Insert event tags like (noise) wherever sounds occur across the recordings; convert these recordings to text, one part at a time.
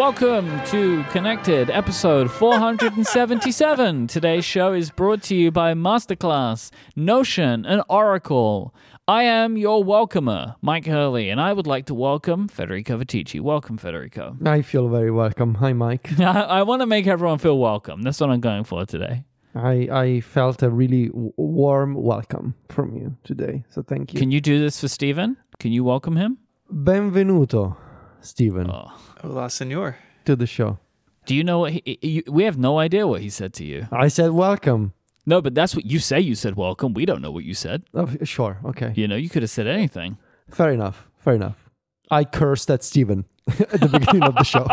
Welcome to Connected, episode 477. (laughs) Today's show is brought to you by Masterclass, Notion, and Oracle. I am your welcomer, Myke Hurley, and I would like to welcome Federico Viticci. Welcome, Federico. I feel very welcome. Hi, Myke. (laughs) I, I want to make everyone feel welcome. That's what I'm going for today. I I felt a really w- warm welcome from you today, so thank you. Can you do this for Stephen? Can you welcome him? Benvenuto, Stephen, Oh. Hola, senor. to the show. Do you know what he, you, we have no idea what he said to you. I said welcome. No, but that's what you say you said welcome. We don't know what you said. Oh, sure, okay, You know, you could have said anything. fair enough, fair enough. I cursed at Stephen (laughs) at the beginning of the show.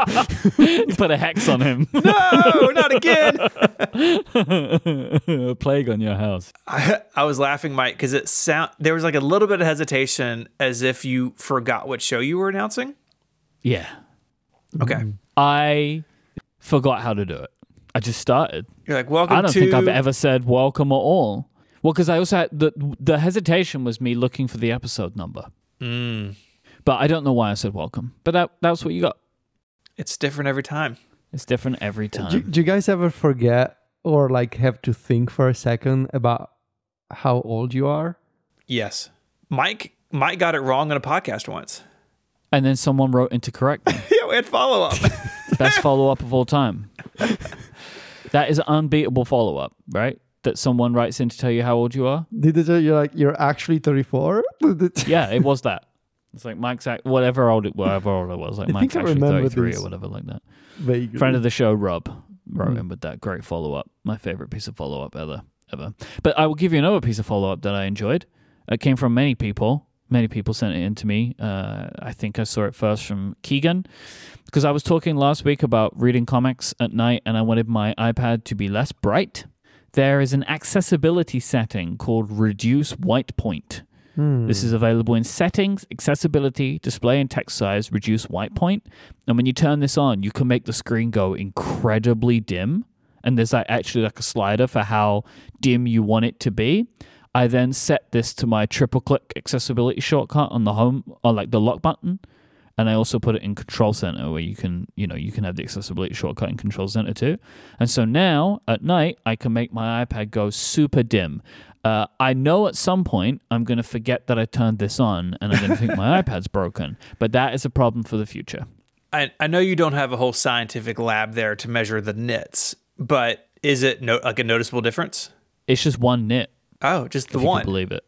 (laughs) You put a hex on him. (laughs) No, not again. a plague on your house. I, I was laughing, Myke, because it sound there was like a little bit of hesitation, as if you forgot what show you were announcing. Yeah. Okay, I forgot how to do it. I just started. you're like, welcome I don't to. think I've ever said welcome at all. Well, because I also had the the hesitation was me looking for the episode number. Mm, But I don't know why I said welcome. But that that's what you got. it's different every time. It's different every do, time. do you guys ever forget or like have to think for a second about how old you are? Yes, Myke. Myke got it wrong on a podcast once. And then someone wrote in to correct me. (laughs) yeah, we had follow up. (laughs) Best follow up of all time. That is an unbeatable follow up, right? That someone writes in to tell you how old you are. Did they tell you like you're actually 34? (laughs) Yeah, it was that. It's like Myke's act, whatever old it, whatever old it was, like I Myke's actually thirty three or whatever like that. Vaguely. Friend of the show, Rob, wrote Mm. in with that great follow up. My favorite piece of follow up ever, ever. But I will give you another piece of follow up that I enjoyed. It came from many people. Many people sent it in to me. Uh, I think I saw it first from Keegan because I was talking last week about reading comics at night and I wanted my iPad to be less bright. There is an accessibility setting called Reduce White Point. Hmm. This is available in settings, accessibility, display and text size, reduce white point. And when you turn this on, you can make the screen go incredibly dim. And there's like actually like a slider for how dim you want it to be. I then set this to my triple click accessibility shortcut on the home or like the lock button. And I also put it in control center where you can, you know, you can have the accessibility shortcut in control center too. And so now at night, I can make my iPad go super dim. Uh, I know at some point I'm going to forget that I turned this on and I'm going to think my (laughs) iPad's broken, but that is a problem for the future. I, I know you don't have a whole scientific lab there to measure the nits, but is it no, like a noticeable difference? It's just one nit, Oh, just the one. believe it.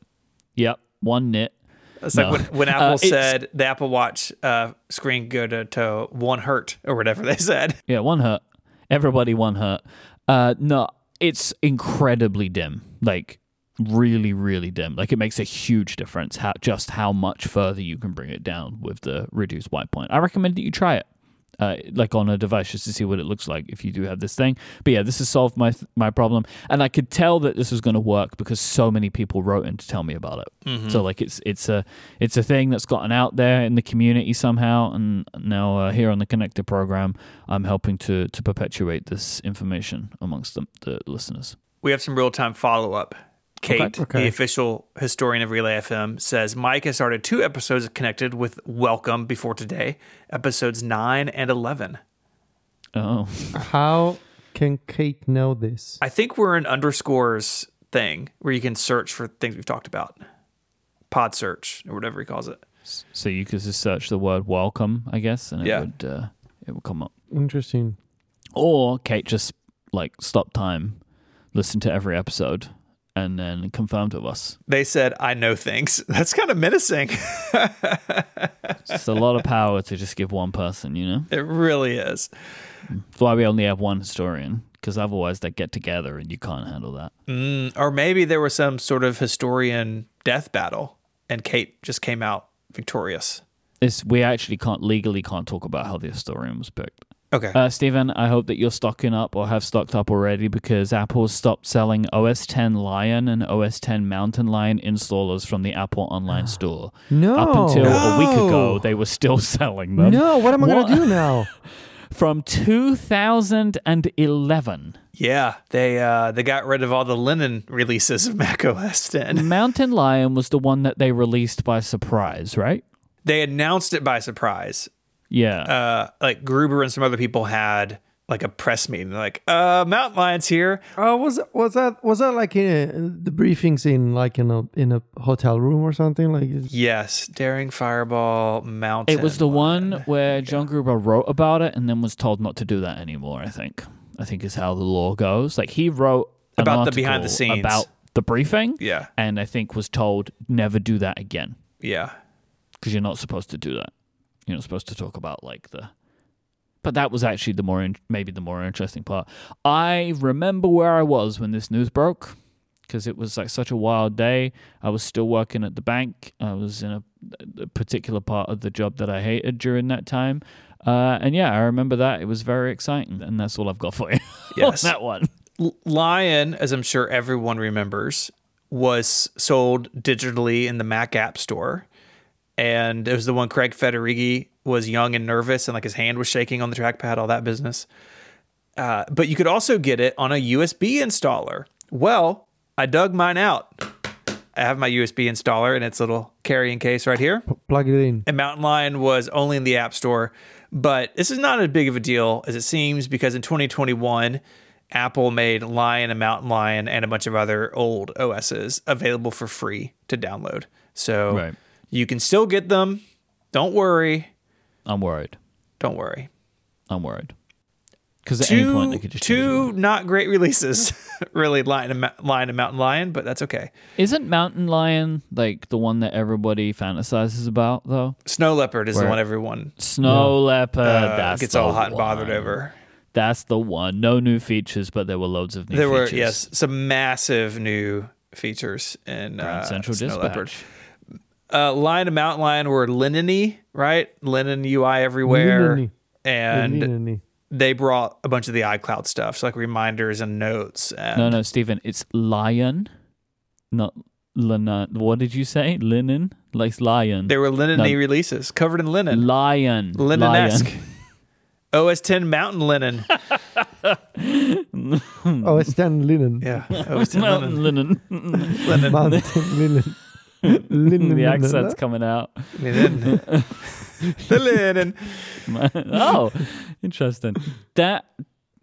Yep, one nit. It's No. like when, when (laughs) Uh, Apple it's- said the Apple Watch uh, screen go to, to one hertz or whatever (laughs) they said. Yeah, one hurt. Everybody one hurt. Uh, no, it's incredibly dim. Like really, really dim. Like it makes a huge difference how just how much further you can bring it down with the reduced white point. I recommend that you try it. Uh, like on a device just to see what it looks like if you do have this thing. But yeah, this has solved my my problem, and I could tell that this was going to work because so many people wrote in to tell me about it. So like it's it's a it's a thing that's gotten out there in the community somehow, and now uh, here on the Connector program, I'm helping to to perpetuate this information amongst the, the listeners. We have some real time follow up. Kate, Okay. the official historian of Relay FM, says Myke has started two episodes connected with Welcome before today, episodes 9 and 11. Oh, How can Kate know this? I think we're an underscores thing where you can search for things we've talked about. Pod search or whatever he calls it. so you could just search the word "welcome," I guess, and it Yeah. would uh, it would come up. Interesting. Or Kate just like stop time, listen to every episode, and then confirmed with us. They said, I know things. (laughs) That's kind of menacing. It's a lot of power to just give one person, you know. it really is. That's why we only have one historian, because otherwise they get together and you can't handle that. Mm, or maybe there was some sort of historian death battle and Kate just came out victorious. It's, we actually can't legally can't talk about how the historian was picked. Okay. Uh, Stephen, I hope that you're stocking up or have stocked up already because Apple stopped selling OS 10 Lion and OS 10 Mountain Lion installers from the Apple online (gasps) store. No. Up until a week ago, they were still (laughs) selling them. no, what am I going to do now? (laughs) From 2011. yeah, they uh, they got rid of all the linen releases of Mac OS 10. (laughs) Mountain Lion was the one that they released by surprise, right? They announced it by surprise, Yeah. uh, like Gruber and some other people had like a press meeting. Like, uh, Mountain Lion's here. Oh, was was that was that like in the briefings in like in a in a hotel room or something like? is- Yes, Daring Fireball Mountain. it was the one Lion. where John Gruber wrote about it and then was told not to do that anymore, I think. I think is how the law goes. Like he wrote About the behind the scenes. about the briefing Yeah, and I think was told never do that again yeah. because you're not supposed to do that. You're not supposed to talk about like the but that was actually the more in, maybe the more interesting part. I remember where I was when this news broke because it was like such a wild day. I was still working at the bank. I was in a, a particular part of the job that I hated during that time. Uh, and yeah, I remember that. It was very exciting. And that's all I've got for you (laughs) Yes. on that one. Lion, as I'm sure everyone remembers, was sold digitally in the Mac App Store. And it was the one Craig Federighi was young and nervous and like his hand was shaking on the trackpad, all that business. Uh, but you could also get it on a USB installer. Well, I dug mine out. I have my USB installer in its little carrying case right here. Plug it in. And Mountain Lion was only in the App Store. But this is not as big of a deal as it seems because in 2021, Apple made Lion and Mountain Lion and a bunch of other old OSs available for free to download. So Right. You can still get them. Don't worry. I'm worried. Don't worry. I'm worried. Because at any point they could just two not great releases, (laughs) really, Lion and, Ma- Lion and Mountain Lion, but that's okay. Isn't Mountain Lion like the one that everybody fantasizes about though? Snow Leopard is the one everyone Snow leopard. uh, gets all hot and bothered one. over. That's the one. No new features, but there were loads of new There were features. yes, some massive new features in uh, Central Snow Dispatch. Leopard. Uh, Lion and Mountain Lion were linen right? Linen UI everywhere, Linen-y. and Linen-y. they brought a bunch of the iCloud stuff, so like reminders and notes. And No, no, Stephen, it's lion, not linen. What did you say? Linen, like lion. They were linen-y No. releases, covered in linen, lion, linen-esque. OS (laughs) 10 Mountain Linen. (laughs) Oh, it's ten linen. Yeah, OS 10 Mountain Linen. linen. linen. Mountain linen. Linen. the accent's coming out. linen. (laughs) the linen. (laughs) oh, interesting. That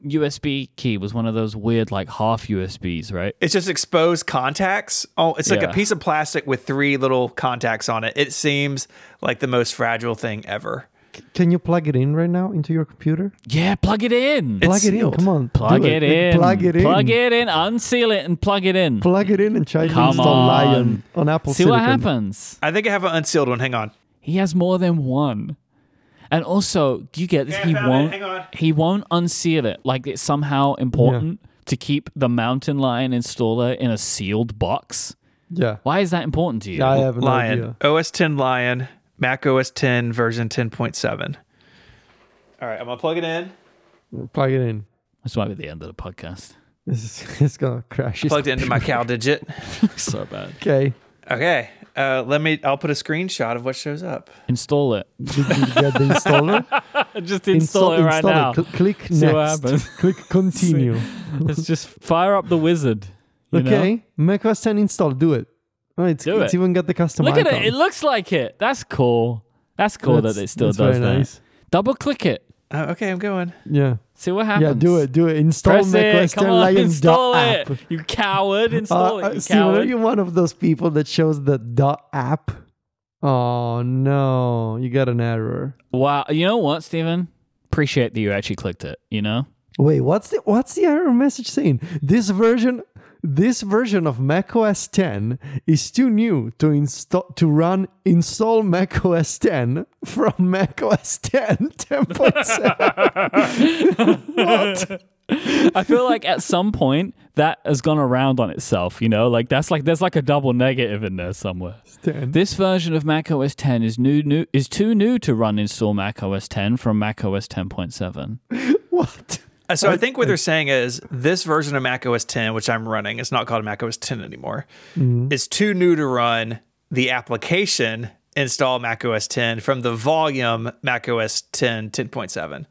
USB key was one of those weird, like half USBs, right? It's just exposed contacts. Oh, it's like Yeah. a piece of plastic with three little contacts on it. It seems like the most fragile thing ever. Can you plug it in right now into your computer? Yeah, plug it in. It's plug it in. sealed. Come on. plug do it, in. Plug it in. Plug it in. Unseal it and plug it in. Plug it in and try to Come install on. Lion on Apple See Silicon. what happens. I think I have an unsealed one. Hang on. He has more than one. And also, do you get this? Okay, he found it. won't. Hang on. He won't unseal it. Like it's somehow important to keep the Mountain Lion installer in a sealed box. Yeah. Why is that important to you? I have no Lion. idea. OS 10 Lion. Mac OS 10 version 10.7. All right, I'm going to plug it in. Plug it in. This might be the end of the podcast. This is, (laughs) it's gonna crash. Plugged it into my CalDigit. (laughs) so bad. Okay. Okay. Uh, let me, I'll put a screenshot of what shows up. Install it. Did you get the installer? (laughs) Just install, it right install now. Cl- click See next. what happens. Click continue. Let's just fire up the wizard. you know? okay. macOS 10 install. Do it. Oh, it's, Do it's it. even got the custom Look at icon. it. It looks like it. That's cool. That's cool That's- that it still that's does very that. nice. Double click it. Uh, okay, I'm going. Yeah. See what happens. Yeah, do it. Do it. Install Press it. Come on, Lion install dot it. app. You coward. Install Uh, it. You Stephen, are coward. you one of those people that shows the dot app? Oh no, you got an error. Wow. You know what, Stephen? Appreciate that you actually clicked it. You know? Wait, what's the what's the error message saying? This version this version of macOS 10 is too new to install to run install macOS 10 from (laughs) macOS 10 (laughs) 10.7. (laughs) what? I feel like at some point that has gone around on itself. You know, like that's like there's like a double negative in there somewhere. 10. This version of macOS 10 is new, new is too new to run install macOS 10 from macOS 10.7. What? Uh, So I think what they're saying is this version of Mac OS 10, which I'm running, it's not called Mac OS 10 anymore, is too new to run the application install Mac OS 10 from the volume Mac OS 10 10.7.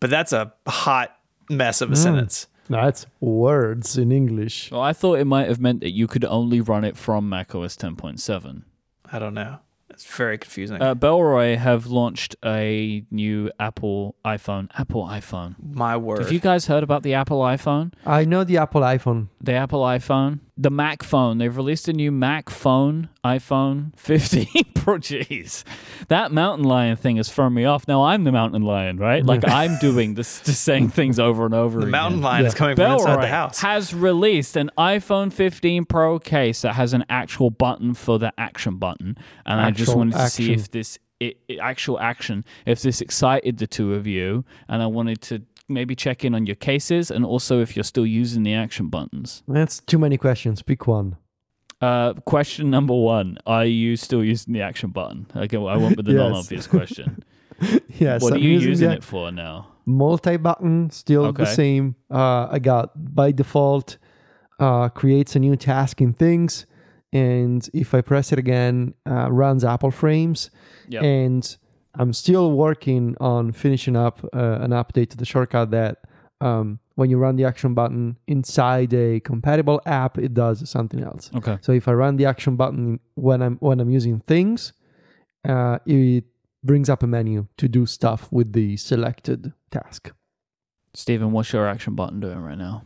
But that's a hot mess of a sentence. That's words in English. Well, I thought it might have meant that you could only run it from Mac macOS 10.7. I don't know. It's very confusing. Uh, Bellroy have launched a new Apple iPhone. Apple iPhone. My word. Have you guys heard about the Apple iPhone? I know the Apple iPhone. The Apple iPhone? The Mac phone. They've released a new Mac phone, iPhone (laughs) 15 Pro. Jeez. That mountain lion thing has thrown me off. Now I'm the mountain lion, right? Like I'm doing this, just saying (laughs) things over and over the again. mountain lion is Yeah. coming from inside the Bellroy house. has released an iPhone 15 Pro case that has an actual button for the action button, and I just wanted to see if this it, it- actual action, if this excited the two of you, and I wanted to maybe check in on your cases and also if you're still using the action buttons. That's too many questions. Pick one. Uh, question number one: Are you still using the action button? Okay, well, I went with the Yes. non-obvious question. (laughs) Yes. what are I'm you using the it for now? multi-button still Okay. the same uh, i got by default uh, creates a new task in things and if i press it again uh, runs apple frames Yep. and i'm still working on finishing up uh, an update to the shortcut that um, when you run the action button inside a compatible app it does something else Okay. so if i run the action button when i'm when i'm using things uh, it brings up a menu to do stuff with the selected task Stephen, what's your action button doing right now?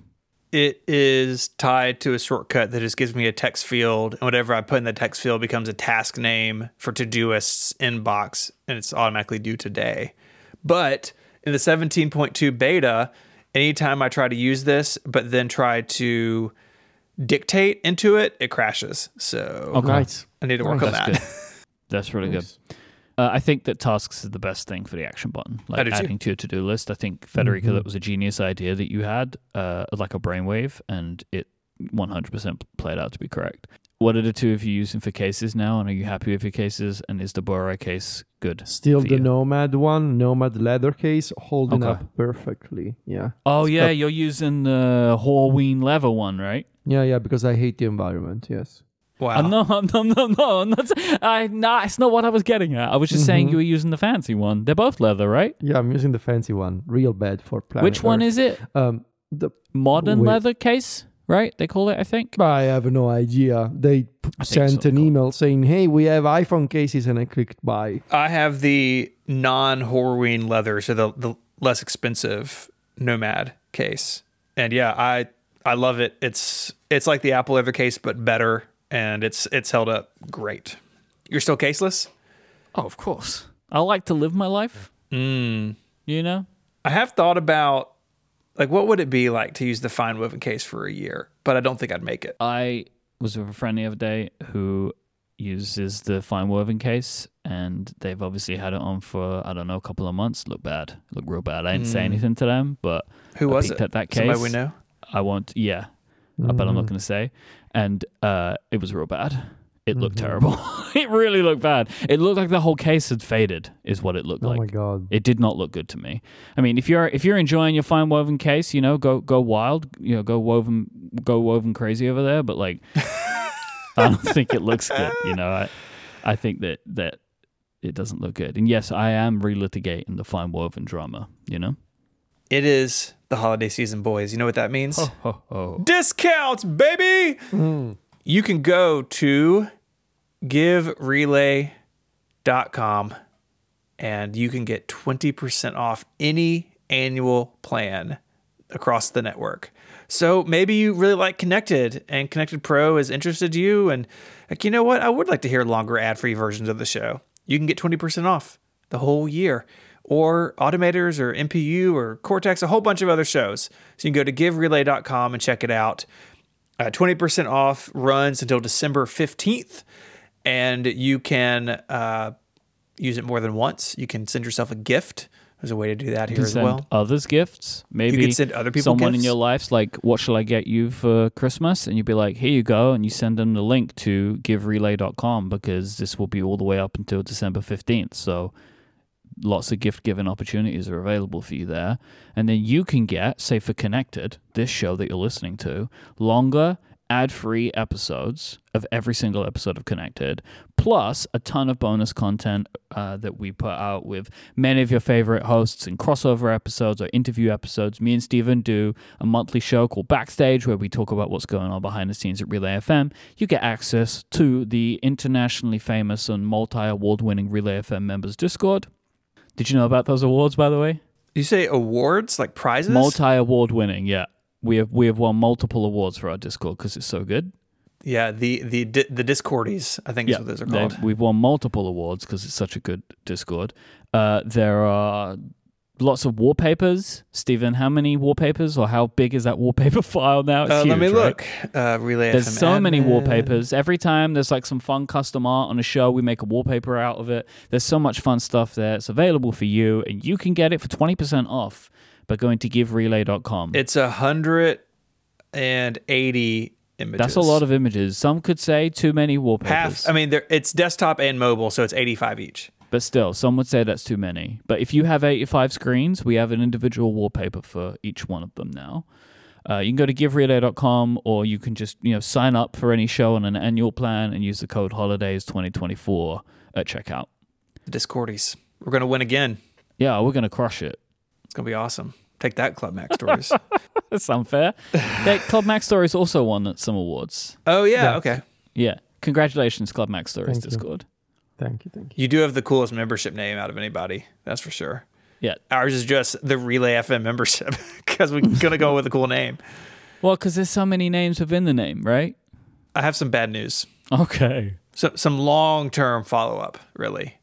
It is tied to a shortcut that just gives me a text field, and whatever I put in the text field becomes a task name for Todoist's inbox, and it's automatically due today. But in the 17.2 beta, anytime I try to use this, but then try to dictate into it, it crashes. So Okay. nice I need to work Nice. on That's that. good. (laughs) That's really Nice. good. Uh, I think that tasks is the best thing for the action button, like adding to your to-do list. I think Federico, Mhm. that was a genius idea that you had, uh, like a brainwave, and it 100% played out to be correct. What are the two of you using for cases now, and are you happy with your cases? And is the Bora case good? Still the you? Nomad one, Nomad leather case, holding Okay. up perfectly. Yeah. Oh It's yeah, got- you're using the Horween leather one, right? Yeah, yeah, because I hate the environment. Yes. Wow. Uh, no, no, no, no, I'm not, I, no, it's not what I was getting at. I was just saying Mhm. you were using the fancy one. They're both leather, right? Yeah, I'm using the fancy one. Real bad for planet. Which one is it? Um, the Modern Wait. leather case, right? They call it, I think. I have no idea. They p- I sent so, an cool. email saying, "Hey, we have iPhone cases," and I clicked buy. I have the non Horween leather, so the, the less expensive Nomad case. And yeah, I I love it. It's it's like the Apple leather case, but better, and it's it's held up great. You're still caseless? Oh, of course. I like to live my life. Mm. You know. I have thought about like what would it be like to use the fine woven case for a year, but I don't think I'd make it. I was with a friend the other day who uses the fine woven case, and they've obviously had it on for I don't know a couple of months. Look bad, look real bad. I didn't say Mm. anything to them, but Who I was it? at that case. Somebody we know? I want, yeah, uh, but I'm not Mm. going to say. And uh, it was real bad. It looked Mhm. terrible. (laughs) it really looked bad. It looked like the whole case had faded. Is what it looked Oh like. Oh my god. It did not look good to me. I mean, if you're if you're enjoying your fine woven case, you know, go go wild, you know, go woven go woven crazy over there. But like, (laughs) I don't think it looks good. You know, I I think that that it doesn't look good. And yes, I am relitigating the fine woven drama. You know, It is the holiday season, boys. You know what that means? ho ho ho. Discounts, baby! Mm. You can go to giverelay.com and you can get 20% off any annual plan across the network. So maybe you really like Connected and Connected Pro has interested you. And like, you know what? I would like to hear longer ad free versions of the show. You can get 20% off the whole year. Or Automators or MPU or Cortex, a whole bunch of other shows. So you can go to giverelay.com and check it out. Uh, 20% off runs until December 15th, and you can uh, use it more than once. You can send yourself a gift. There's a way to do that here as send well. others gifts. Maybe You can send other people someone in gifts. your life's like, "What shall I get you for Christmas?" And you'd be like, "Here you go," and you send them the link to giverelay.com because this will be all the way up until December fifteenth. So lots of gift giving opportunities are available for you there, and then you can get, say, for Connected, this show that you're listening to, longer ad-free episodes of every single episode of Connected, plus a ton of bonus content uh, that we put out with many of your favorite hosts and crossover episodes or interview episodes. Me and Stephen do a monthly show called Backstage where we talk about what's going on behind the scenes at Relay FM. You get access to the internationally famous and multi-award-winning Relay FM members Discord. Did you know about those awards, by the way? You say awards like prizes? Multi award winning, yeah. We have we have won multiple awards for our Discord because it's so good. yeah, the the the Discordies, I think is what those are called. we've won multiple awards because it's such a good Discord. Uh, there are lots of wallpapers. Stephen, how many wallpapers or how big is that wallpaper (laughs) file now? Uh, let me right? look. Uh, Relay There's FM so many wallpapers. Every time there's like some fun custom art on a show, we make a wallpaper out of it. There's so much fun stuff there. It's available for you, and you can get it for 20% off by going to giverelay.com. It's hundred and eighty images. That's a lot of images. Some could say too many wallpapers. half. I mean, it's desktop and mobile, so it's eighty five each. But still, some would say that's too many. But if you have 85 screens, we have an individual wallpaper for each one of them now. Uh, you can go to giverelay.com or you can just you know sign up for any show on an annual plan and use the code holidays 2024 at checkout. The Discordies. We're gonna win again. Yeah, we're going to crush it. It's gonna be awesome. Take that, Club MacStories. (laughs) That's unfair. yeah, Club MacStories also won some awards. oh yeah, Yeah. okay. Yeah. Congratulations, Club MacStories Thank you. Discord. Thank you, thank you. You do have the coolest membership name out of anybody. That's for sure. Yeah. Ours is just the Relay FM membership (laughs) because we're gonna go with a cool name. Well, because there's so many names within the name, right? I have some bad news. Okay. So, some long term follow up, really.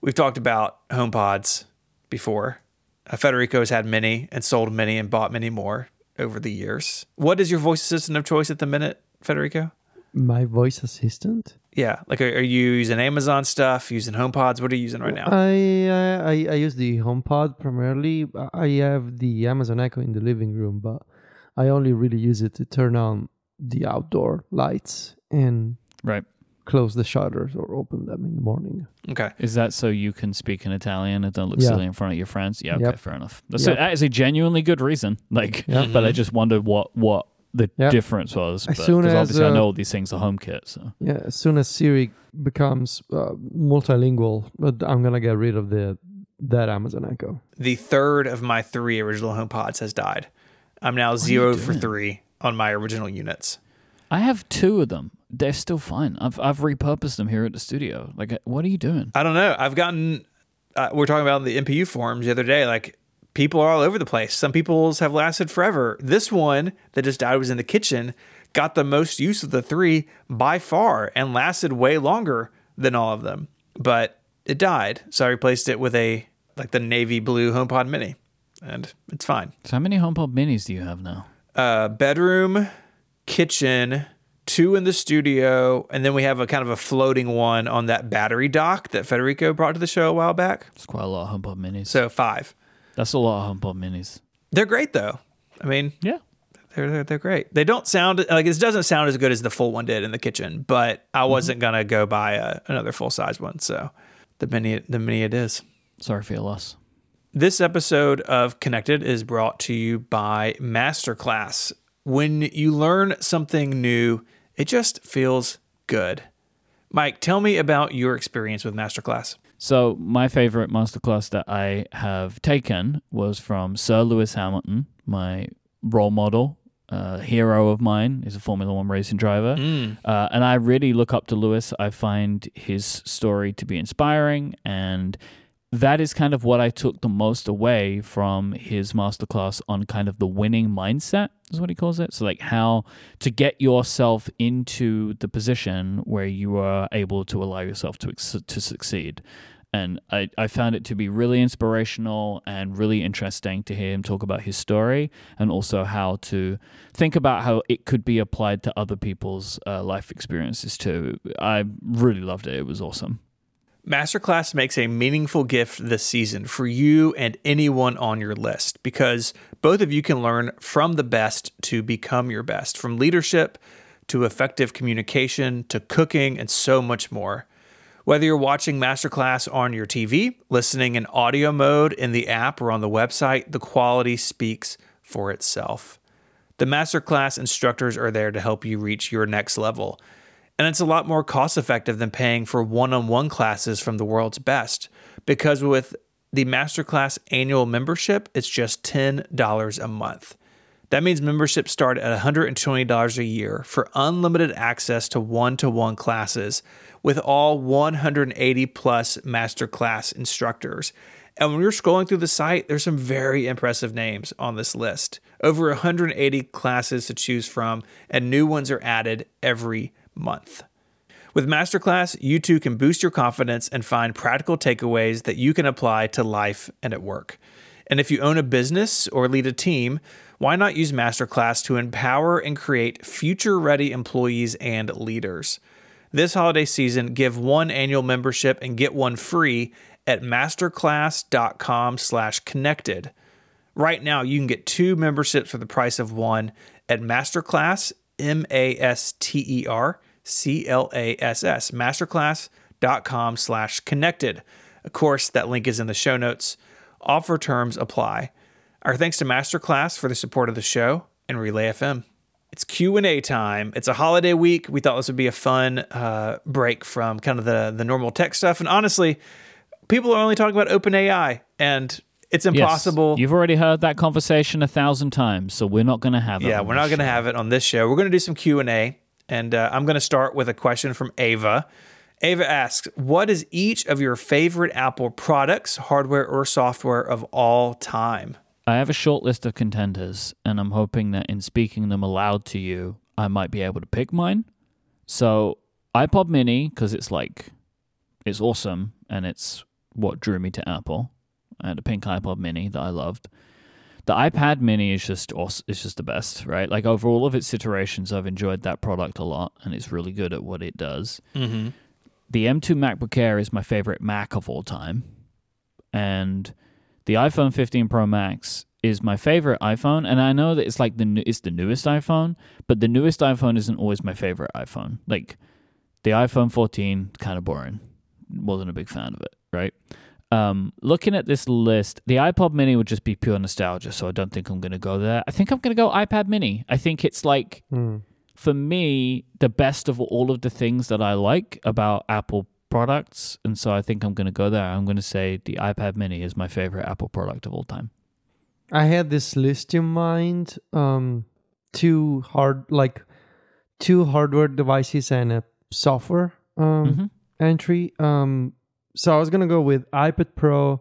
We've talked about HomePods before. Uh, has had many and sold many and bought many more over the years. What is your voice assistant of choice at the minute, Federico? My voice assistant. Yeah, like are, are you using Amazon stuff, using HomePods? What are you using right now? I, uh, I I use the HomePod primarily. I have the Amazon Echo in the living room, but I only really use it to turn on the outdoor lights and Right. close the shutters or open them in the morning. Okay. Is that so you can speak in Italian and don't look Yeah. silly in front of your friends? Yeah, okay, Yep. fair enough. That's Yep. a, that is a genuinely good reason. Like, Yep. but I just wondered what what the Yep. difference was. As Because soon as, obviously I uh, know all these things are HomeKit. So Yeah, as soon as Siri becomes uh, multilingual, but I'm gonna get rid of the that Amazon Echo. The third of my three original HomePods has died. I'm now are you zero for three on my original units. I have two of them. They're still fine. I've I've repurposed them here at the studio. Like, what are you doing? I don't know. I've gotten. Uh, we're talking about the MPU forums the other day. Like people are all over the place. Some people's have lasted forever. This one that just died was in the kitchen. Got the most use of the three by far and lasted way longer than all of them. But it died, so I replaced it with a like the navy blue HomePod Mini, and it's fine. So how many HomePod minis do you have now? Uh, bedroom, kitchen, two in the studio, and then we have a kind of a floating one on that battery dock that Federico brought to the show a while back. It's quite a lot of HomePod minis. So five. That's a lot of HomePod minis. They're great though. I mean, Yeah. they're, they're they're great. They don't sound like it doesn't sound as good as the full one did in the kitchen, but I mm-hmm. wasn't gonna go buy a, another full size one, so the mini the mini it is. Sorry for your loss. This episode of Connected is brought to you by Masterclass. When you learn something new, it just feels good. Myke, tell me about your experience with Masterclass. So my favorite masterclass that I have taken was from Sir Lewis Hamilton, my role model, uh, hero of mine. Is a Formula One racing driver, uh, and I really look up to Lewis. I find his story to be inspiring, and that is kind of what I took the most away from his masterclass on kind of the winning mindset, is what he calls it. So, like, how to get yourself into the position where you are able to allow yourself to, ex- to succeed. And I, I found it to be really inspirational and really interesting to hear him talk about his story and also how to think about how it could be applied to other people's uh, life experiences too. I really loved it. It was awesome. Masterclass makes a meaningful gift this season for you and anyone on your list because both of you can learn from the best to become your best, from leadership to effective communication to cooking and so much more. Whether you're watching Masterclass on your TV, listening in audio mode in the app or on the website, the quality speaks for itself. The masterclass instructors are there to help you reach your next level. And it's a lot more cost effective than paying for one on one classes from the world's best. Because with the masterclass annual membership, it's just $10 a month. That means memberships start at $120 a year for unlimited access to one to one classes with all 180 plus masterclass instructors. And when you're scrolling through the site, there's some very impressive names on this list. Over 180 classes to choose from, and new ones are added every month. With Masterclass, you too can boost your confidence and find practical takeaways that you can apply to life and at work. And if you own a business or lead a team, why not use Masterclass to empower and create future ready employees and leaders? This holiday season, give one annual membership and get one free at masterclass.com slash connected. Right now, you can get two memberships for the price of one at Masterclass, M A S T E R C L A S S, masterclass.com slash connected. Of course, that link is in the show notes. Offer terms apply. Our thanks to Masterclass for the support of the show and Relay FM. It's Q&A time. It's a holiday week. We thought this would be a fun uh, break from kind of the, the normal tech stuff. And honestly, people are only talking about OpenAI, and it's impossible. Yes, you've already heard that conversation a thousand times, so we're not going to have it. Yeah, we're not going to have it on this show. We're going to do some Q&A, and uh, I'm going to start with a question from Ava. Ava asks, "What is each of your favorite Apple products, hardware or software of all time?" I have a short list of contenders, and I'm hoping that in speaking them aloud to you, I might be able to pick mine. So, iPod Mini, because it's like, it's awesome, and it's what drew me to Apple. I had a pink iPod Mini that I loved. The iPad Mini is just awesome. It's just the best, right? Like over all of its iterations, I've enjoyed that product a lot, and it's really good at what it does. Mm-hmm. The M2 MacBook Air is my favorite Mac of all time, and the iPhone 15 Pro Max is my favorite iPhone, and I know that it's like the new, it's the newest iPhone, but the newest iPhone isn't always my favorite iPhone. Like the iPhone 14, kind of boring. Wasn't a big fan of it, right? Um, looking at this list, the iPod Mini would just be pure nostalgia, so I don't think I'm going to go there. I think I'm going to go iPad Mini. I think it's like, Hmm. for me, the best of all of the things that I like about Apple products, and so I think I'm going to go there. I'm going to say the iPad Mini is my favorite Apple product of all time. I had this list in mind. Um, two hard like two hardware devices and a software um, Mhm. entry. Um, so I was gonna go with iPad Pro,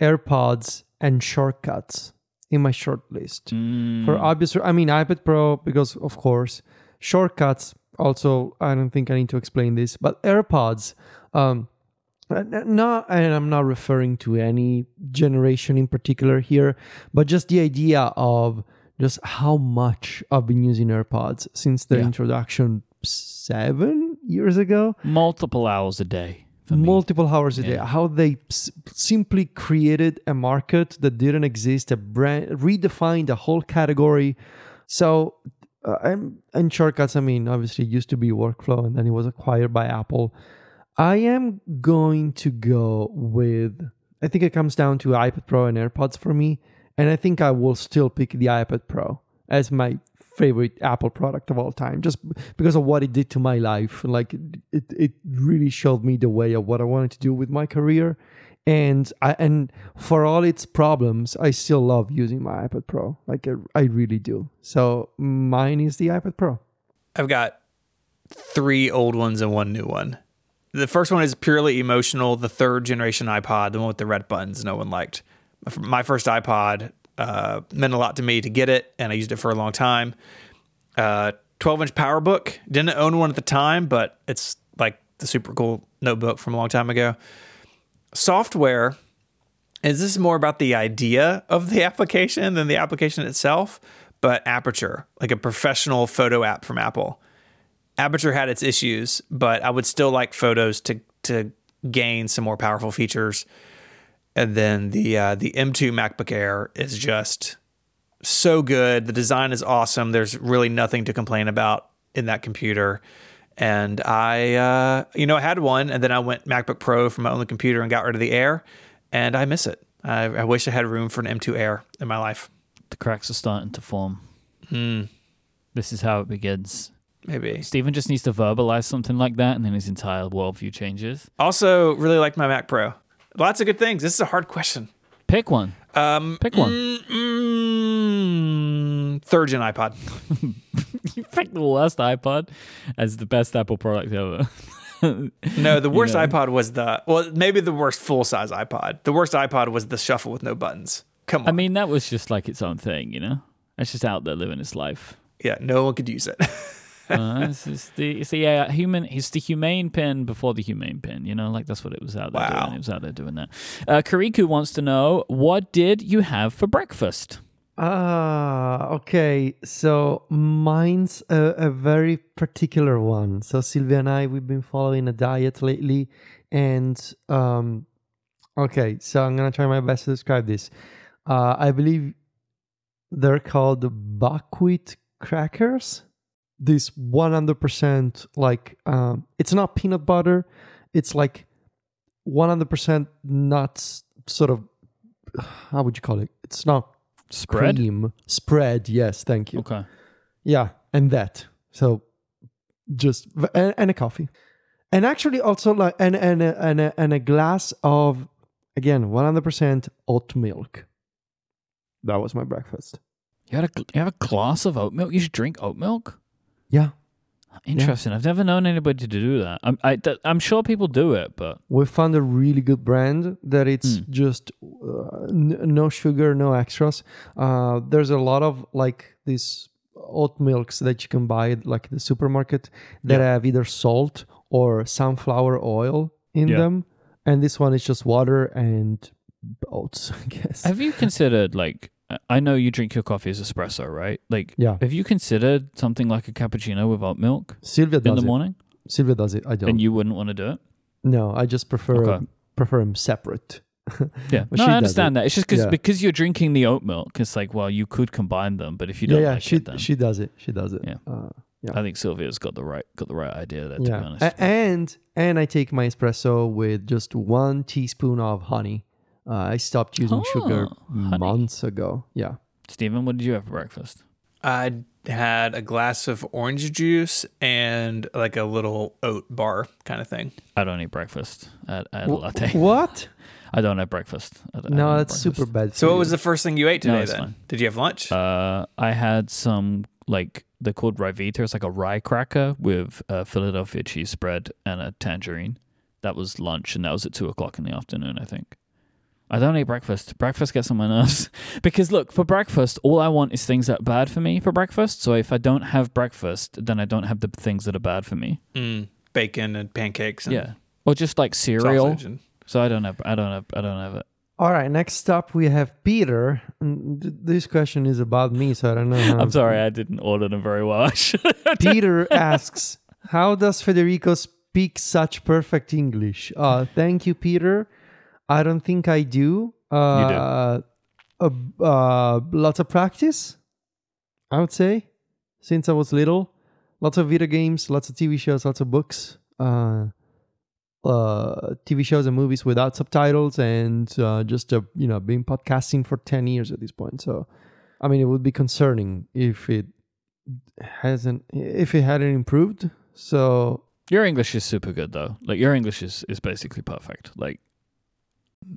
AirPods, and shortcuts in my short list. Mm. For obvious, I mean iPad Pro because of course shortcuts. Also, I don't think I need to explain this, but AirPods. Um, not, and I'm not referring to any generation in particular here, but just the idea of just how much I've been using AirPods since their Yeah. introduction seven years ago multiple hours a day for me. multiple hours a day how they s- simply created a market that didn't exist a brand redefined a whole category so uh, and, and shortcuts i mean obviously used to be workflow and then it was acquired by apple. I am going to go with i think it comes down to ipad pro and airpods for me and i think i will still pick the ipad pro as my favorite apple product of all time just because of what it did to my life. Like it, it really showed me the way of what i wanted to do with my career and i and for all its problems i still love using my ipad pro like i, I really do so mine is the ipad pro I've got three old ones and one new one. The first one is purely emotional. The third generation iPod, the one with the red buttons, no one liked. My first iPod uh, meant a lot to me to get it, and I used it for a long time. Uh, 12 inch PowerBook. Didn't own one at the time, but it's like the super cool notebook from a long time ago. Software is this more about the idea of the (laughs) application than the application itself? But Aperture, like a professional photo app from Apple. Aperture had its issues, but I would still like photos to to gain some more powerful features. And then the uh, the M2 MacBook Air is just so good. The design is awesome. There's really nothing to complain about in that computer. And I, uh, you know, I had one, and then I went MacBook Pro from my only computer and got rid of the Air, and I miss it. I, I wish I had room for an M2 Air in my life. The cracks are starting to form. Hmm. This is how it begins. Maybe. Stephen just needs to verbalize something like that, and then his entire worldview changes. Also, really like my Mac Pro. Lots of good things. This is a hard question. Pick one. Um, Pick one. mm, mm, third gen iPod. (laughs) You picked the last iPod as the best Apple product ever. (laughs) No, the worst know. iPod was the well, maybe the worst full size iPod. The worst iPod was the shuffle with no buttons. Come on. I mean, that was just like its own thing, you know? It's just out there living its life. yeah, no one could use it. (laughs) Uh, it's, it's the it's the yeah, human. It's the humane pin before the humane pin. You know, like that's what it was out there Wow. doing. It was out there doing that. Uh, Kariku wants to know what did you have for breakfast? Ah, okay. So mine's a, a very particular one. So Sylvia and I, we've been following a diet lately, and um, okay. So I'm gonna try my best to describe this. Uh, I believe they're called buckwheat crackers. This 100% like um, it's not peanut butter. It's like 100% nuts. Sort of. (sighs) How would you call it? It's not Spread. cream spread yes thank you Okay. yeah and that so just and, and a coffee and actually also like and and a, and a, and a glass of again 100% oat milk that was my breakfast You had a you have a glass of oat milk. You should drink oat milk. Yeah Interesting. I've never known anybody to do that. I'm I, th- I'm sure people do it, but we found a really good brand that it's Hmm. just uh, n- no sugar no extras uh, there's a lot of like these oat milks that you can buy at like the supermarket that Yeah. have either salt or sunflower oil in Yeah. them and this one is just water and oats (laughs) i guess have you considered like I- know you drink your coffee as espresso, right? Like, Yeah. Have you considered something like a cappuccino without milk sylvia does in the it morning? sylvia does it i don't And you wouldn't want to do it? no i just prefer Okay. prefer them separate (laughs) Yeah, no, I understand it. that. It's just because Yeah. because you're drinking the oat milk. It's like, well, you could combine them, but if you don't yeah like she it, she does it she does it Yeah. uh, I think Sylvia's got the right got the right idea there. To be yeah honest, and and i take my espresso with just one teaspoon of honey uh, i stopped using sugar Oh, honey. months ago yeah Stephen, what did you have for breakfast? I had a glass of orange juice and like a little oat bar kind of thing. I don't eat breakfast. I had, I had a latte. what (laughs) I don't have breakfast. I don't- I no that's breakfast. super bad So what was the first thing you ate today it's then? fine. Did you have lunch? Uh, I had some like they're called Ryvita. It's like a rye cracker with a Philadelphia cheese spread and a tangerine. That was lunch, and that was at two o'clock in the afternoon. I think. I don't eat breakfast. Breakfast gets on my nerves (laughs) because look for breakfast. All I want is things that are bad for me for breakfast. So if I don't have breakfast, then I don't have the things that are bad for me. Mm, bacon and pancakes and Yeah, or just like cereal. sausage and So I don't have. I don't have. I don't have it. all right next up we have peter And th- this question is about me so i don't know how I'm sorry, I didn't order them very well. (laughs) I should- Peter asks, "How does Federico speak such perfect English?" Uh, thank you, Peter. I don't think I do. Uh, You do. Uh, uh, lots of practice, I would say, since I was little. Lots of video games, lots of TV shows, lots of books, uh, uh, TV shows and movies without subtitles, and uh, just uh, you know, been podcasting for ten years at this point. So, I mean, it would be concerning if it hasn't if it hadn't improved. So Your English is super good though. Like your English is, is basically perfect. Like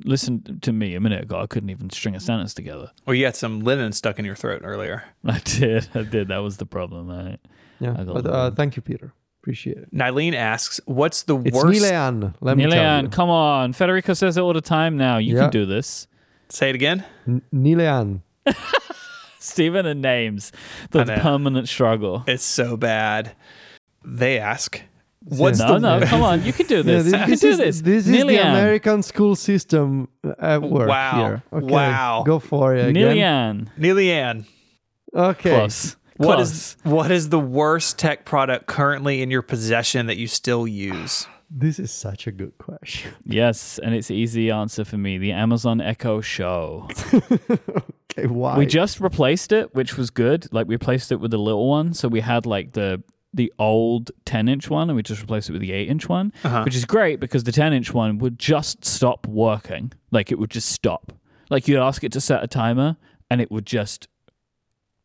listen to me a minute ago, I couldn't even string a sentence together. Or you had some linen stuck in your throat earlier. (laughs) I did, I did. That was the problem. Right? yeah, I got but uh, thank you, Peter. Appreciate it. Nylene asks, "What's the It's worst?" Nilean. Let me tell you. come on. Federico says it all the time now. You Yeah. can do this. Say it again. N- Nilean. (laughs) Stephen and names, the permanent struggle. It's so bad. They ask, "What's no, the no, come on. You can do (laughs) Yeah, this. you (laughs) can do is, this. This is the American school system at work Wow. here. Okay, Wow. Go for it again. Nilian. Neilyanne, Okay. Close. what Close. is what is the worst tech product currently in your possession that you still use?" (sighs) This is such a good question. Yes, and it's easy answer for me. The Amazon Echo Show. (laughs) okay, why? We just replaced it, which was good. Like we replaced it with the little one, so we had like the the old 10 inch one, and we just replaced it with the 8 inch one, Uh-huh. which is great because the 10 inch one would just stop working. Like it would just stop. Like you'd ask it to set a timer, and it would just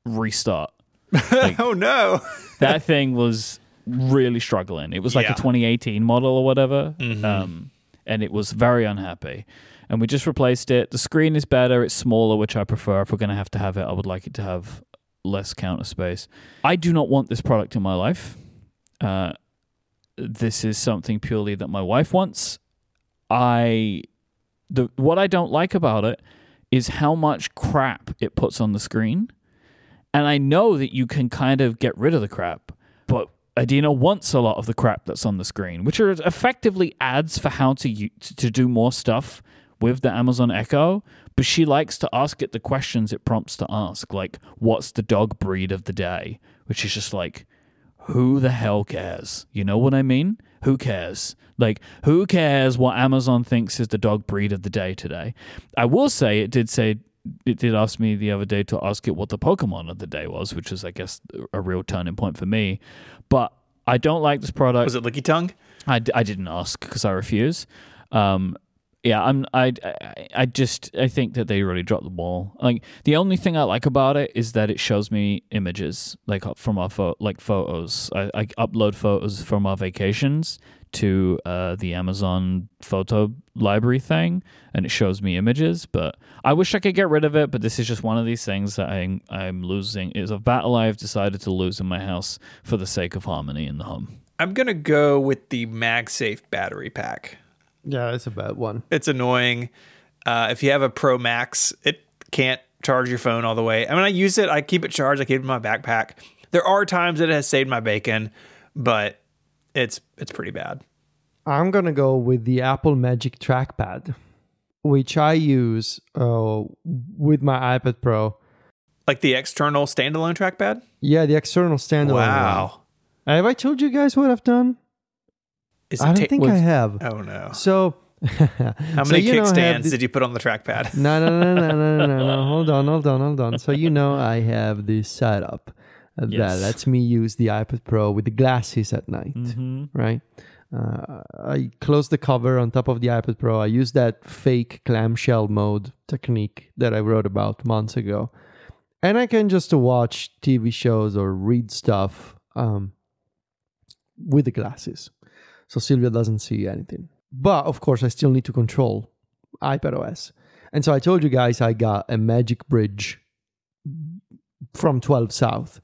restart. (laughs) Like, oh no. that thing was really struggling. It was like Yeah. a 2018 model or whatever, Mhm. um, and it was very unhappy. And we just replaced it. The screen is better. It's smaller, which I prefer. If we're going to have to have it, I would like it to have less counter space. I do not want this product in my life. Uh, this is something purely that my wife wants. I the what I don't like about it is how much crap it puts on the screen. And I know that you can kind of get rid of the crap, but Adina wants a lot of the crap that's on the screen, which are effectively ads for how to to do more stuff with the Amazon Echo. But she likes to ask it the questions it prompts to ask, like "What's the dog breed of the day?" Which is just like, who the hell cares? You know what I mean? Who cares? Like, who cares what Amazon thinks is the dog breed of the day today? I will say it did say it did ask me the other day to ask it what the Pokemon of the day was, which is, I guess, a real turning point for me. But I don't like this product. Was it Lickitung? I, d- I didn't ask because I refuse. Um, yeah, I'm. I, I I just I think that they really dropped the ball. Like the only thing I like about it is that it shows me images like from our pho- like photos. I, I upload photos from our vacations to uh, the Amazon photo library thing, and it shows me images. But I wish I could get rid of it. But this is just one of these things that I'm I'm losing. It's a battle I've decided to lose in my house for the sake of harmony in the home. I'm gonna go with the MagSafe battery pack. Yeah, it's a bad one. It's annoying. Uh, if you have a Pro Max, it can't charge your phone all the way. I mean, I use it. I keep it charged. I keep it in my backpack. There are times that it has saved my bacon, but it's it's pretty bad. I'm gonna go with the Apple Magic Trackpad, which I use uh, with my iPad Pro. Like the external standalone trackpad. Yeah, the external standalone. Wow. one. Have I told you guys what I've done? Is I don't ta- think I have. Oh no. So, (laughs) How many kickstands did you put on the trackpad? (laughs) No, no, no, no, no, no, no, no. Hold on, hold on, hold on. So you know I have this setup uh, that Yes. lets me use the iPad Pro with the glasses at night, Mm-hmm. right? Uh, I close the cover on top of the iPad Pro. I use that fake clamshell mode technique that I wrote about months ago, and I can just watch TV shows or read stuff um, with the glasses, so Silvia doesn't see anything. But of course, I still need to control iPadOS. And so I told you guys I got a Magic Bridge from 12 South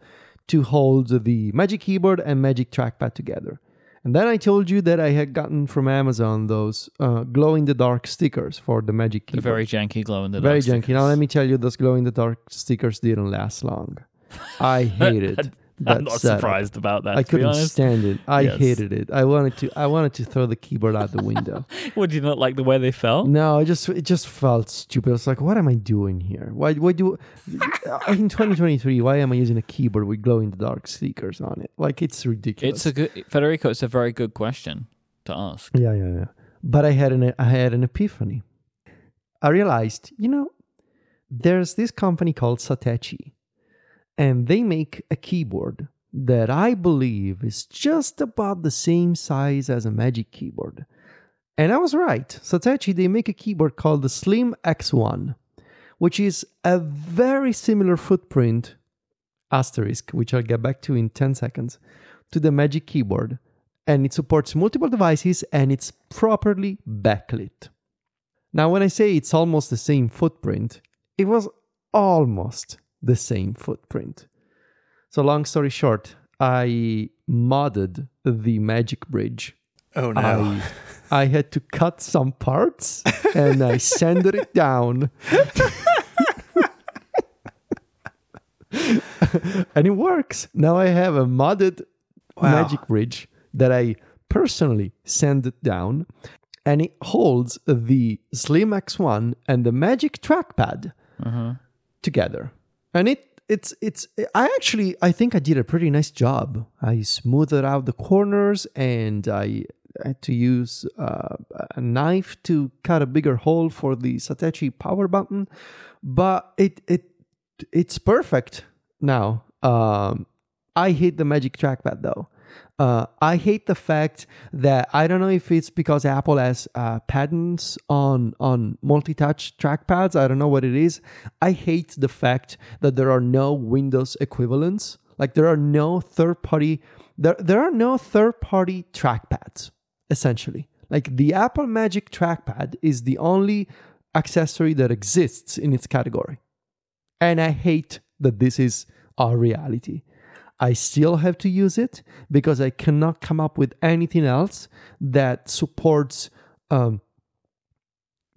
to hold the Magic Keyboard and Magic Trackpad together. And then I told you that I had gotten from Amazon those uh, glow in the dark stickers for the Magic The Keyboard. very janky glow in the dark. Very janky. Now let me tell you, those glow in the dark stickers didn't last long. I (laughs) hated that I'm not setup. surprised about that. I to couldn't honest. stand it. I Yes. hated it. I wanted to. I wanted to throw the keyboard out the window. (laughs) Would you not like the way they felt? No, I just it just felt stupid. It's like, what am I doing here? Why why do (laughs) in 2023? Why am I using a keyboard with glow in the dark stickers on it? Like it's ridiculous. It's a good Federico. It's a very good question to ask. yeah, yeah, yeah. But I had an I had an epiphany. I realized, you know, there's this company called Satechi, and they make a keyboard that I believe is just about the same size as a Magic keyboard. And I was right. Satechi, they make a keyboard called the Slim X1, which is a very similar footprint, asterisk, which I'll get back to in 10 seconds, to the Magic keyboard. And it supports multiple devices and it's properly backlit. Now, when I say it's almost the same footprint, it was almost the same footprint. So, long story short, I modded the Magic Bridge Oh no. I I had to cut some parts (laughs) and I sanded it down. (laughs) and it works. Now I have a modded Wow. Magic Bridge that I personally sanded down and it holds the Slim X1 and the Magic Trackpad Uh-huh. together. And it it's it's I actually I think I did a pretty nice job. I smoothed out the corners and I had to use uh, a knife to cut a bigger hole for the Satechi power button, but it it it's perfect now. Um, I hate the Magic Trackpad though. Uh, I hate the fact that I don't know if it's because Apple has uh, patents on on multi-touch trackpads. I don't know what it is. I hate the fact that there are no Windows equivalents Like there are no third party there there are no third party trackpads essentially. Like the Apple Magic trackpad is the only accessory that exists in its category. And I hate that this is our reality. I still have to use it because I cannot come up with anything else that supports um,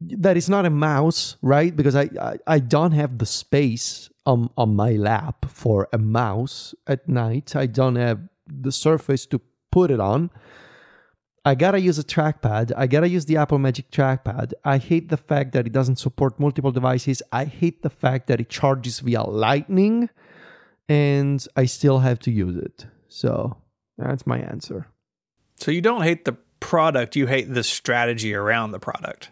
that is not a mouse, right? Because I, I, I don't have the space on, on my lap for a mouse at night. I don't have the surface to put it on. I gotta use a trackpad. I gotta use the Apple Magic trackpad. I hate the fact that it doesn't support multiple devices. I hate the fact that it charges via Lightning, and I still have to use it. So that's my answer. So you don't hate the product, you hate the strategy around the product.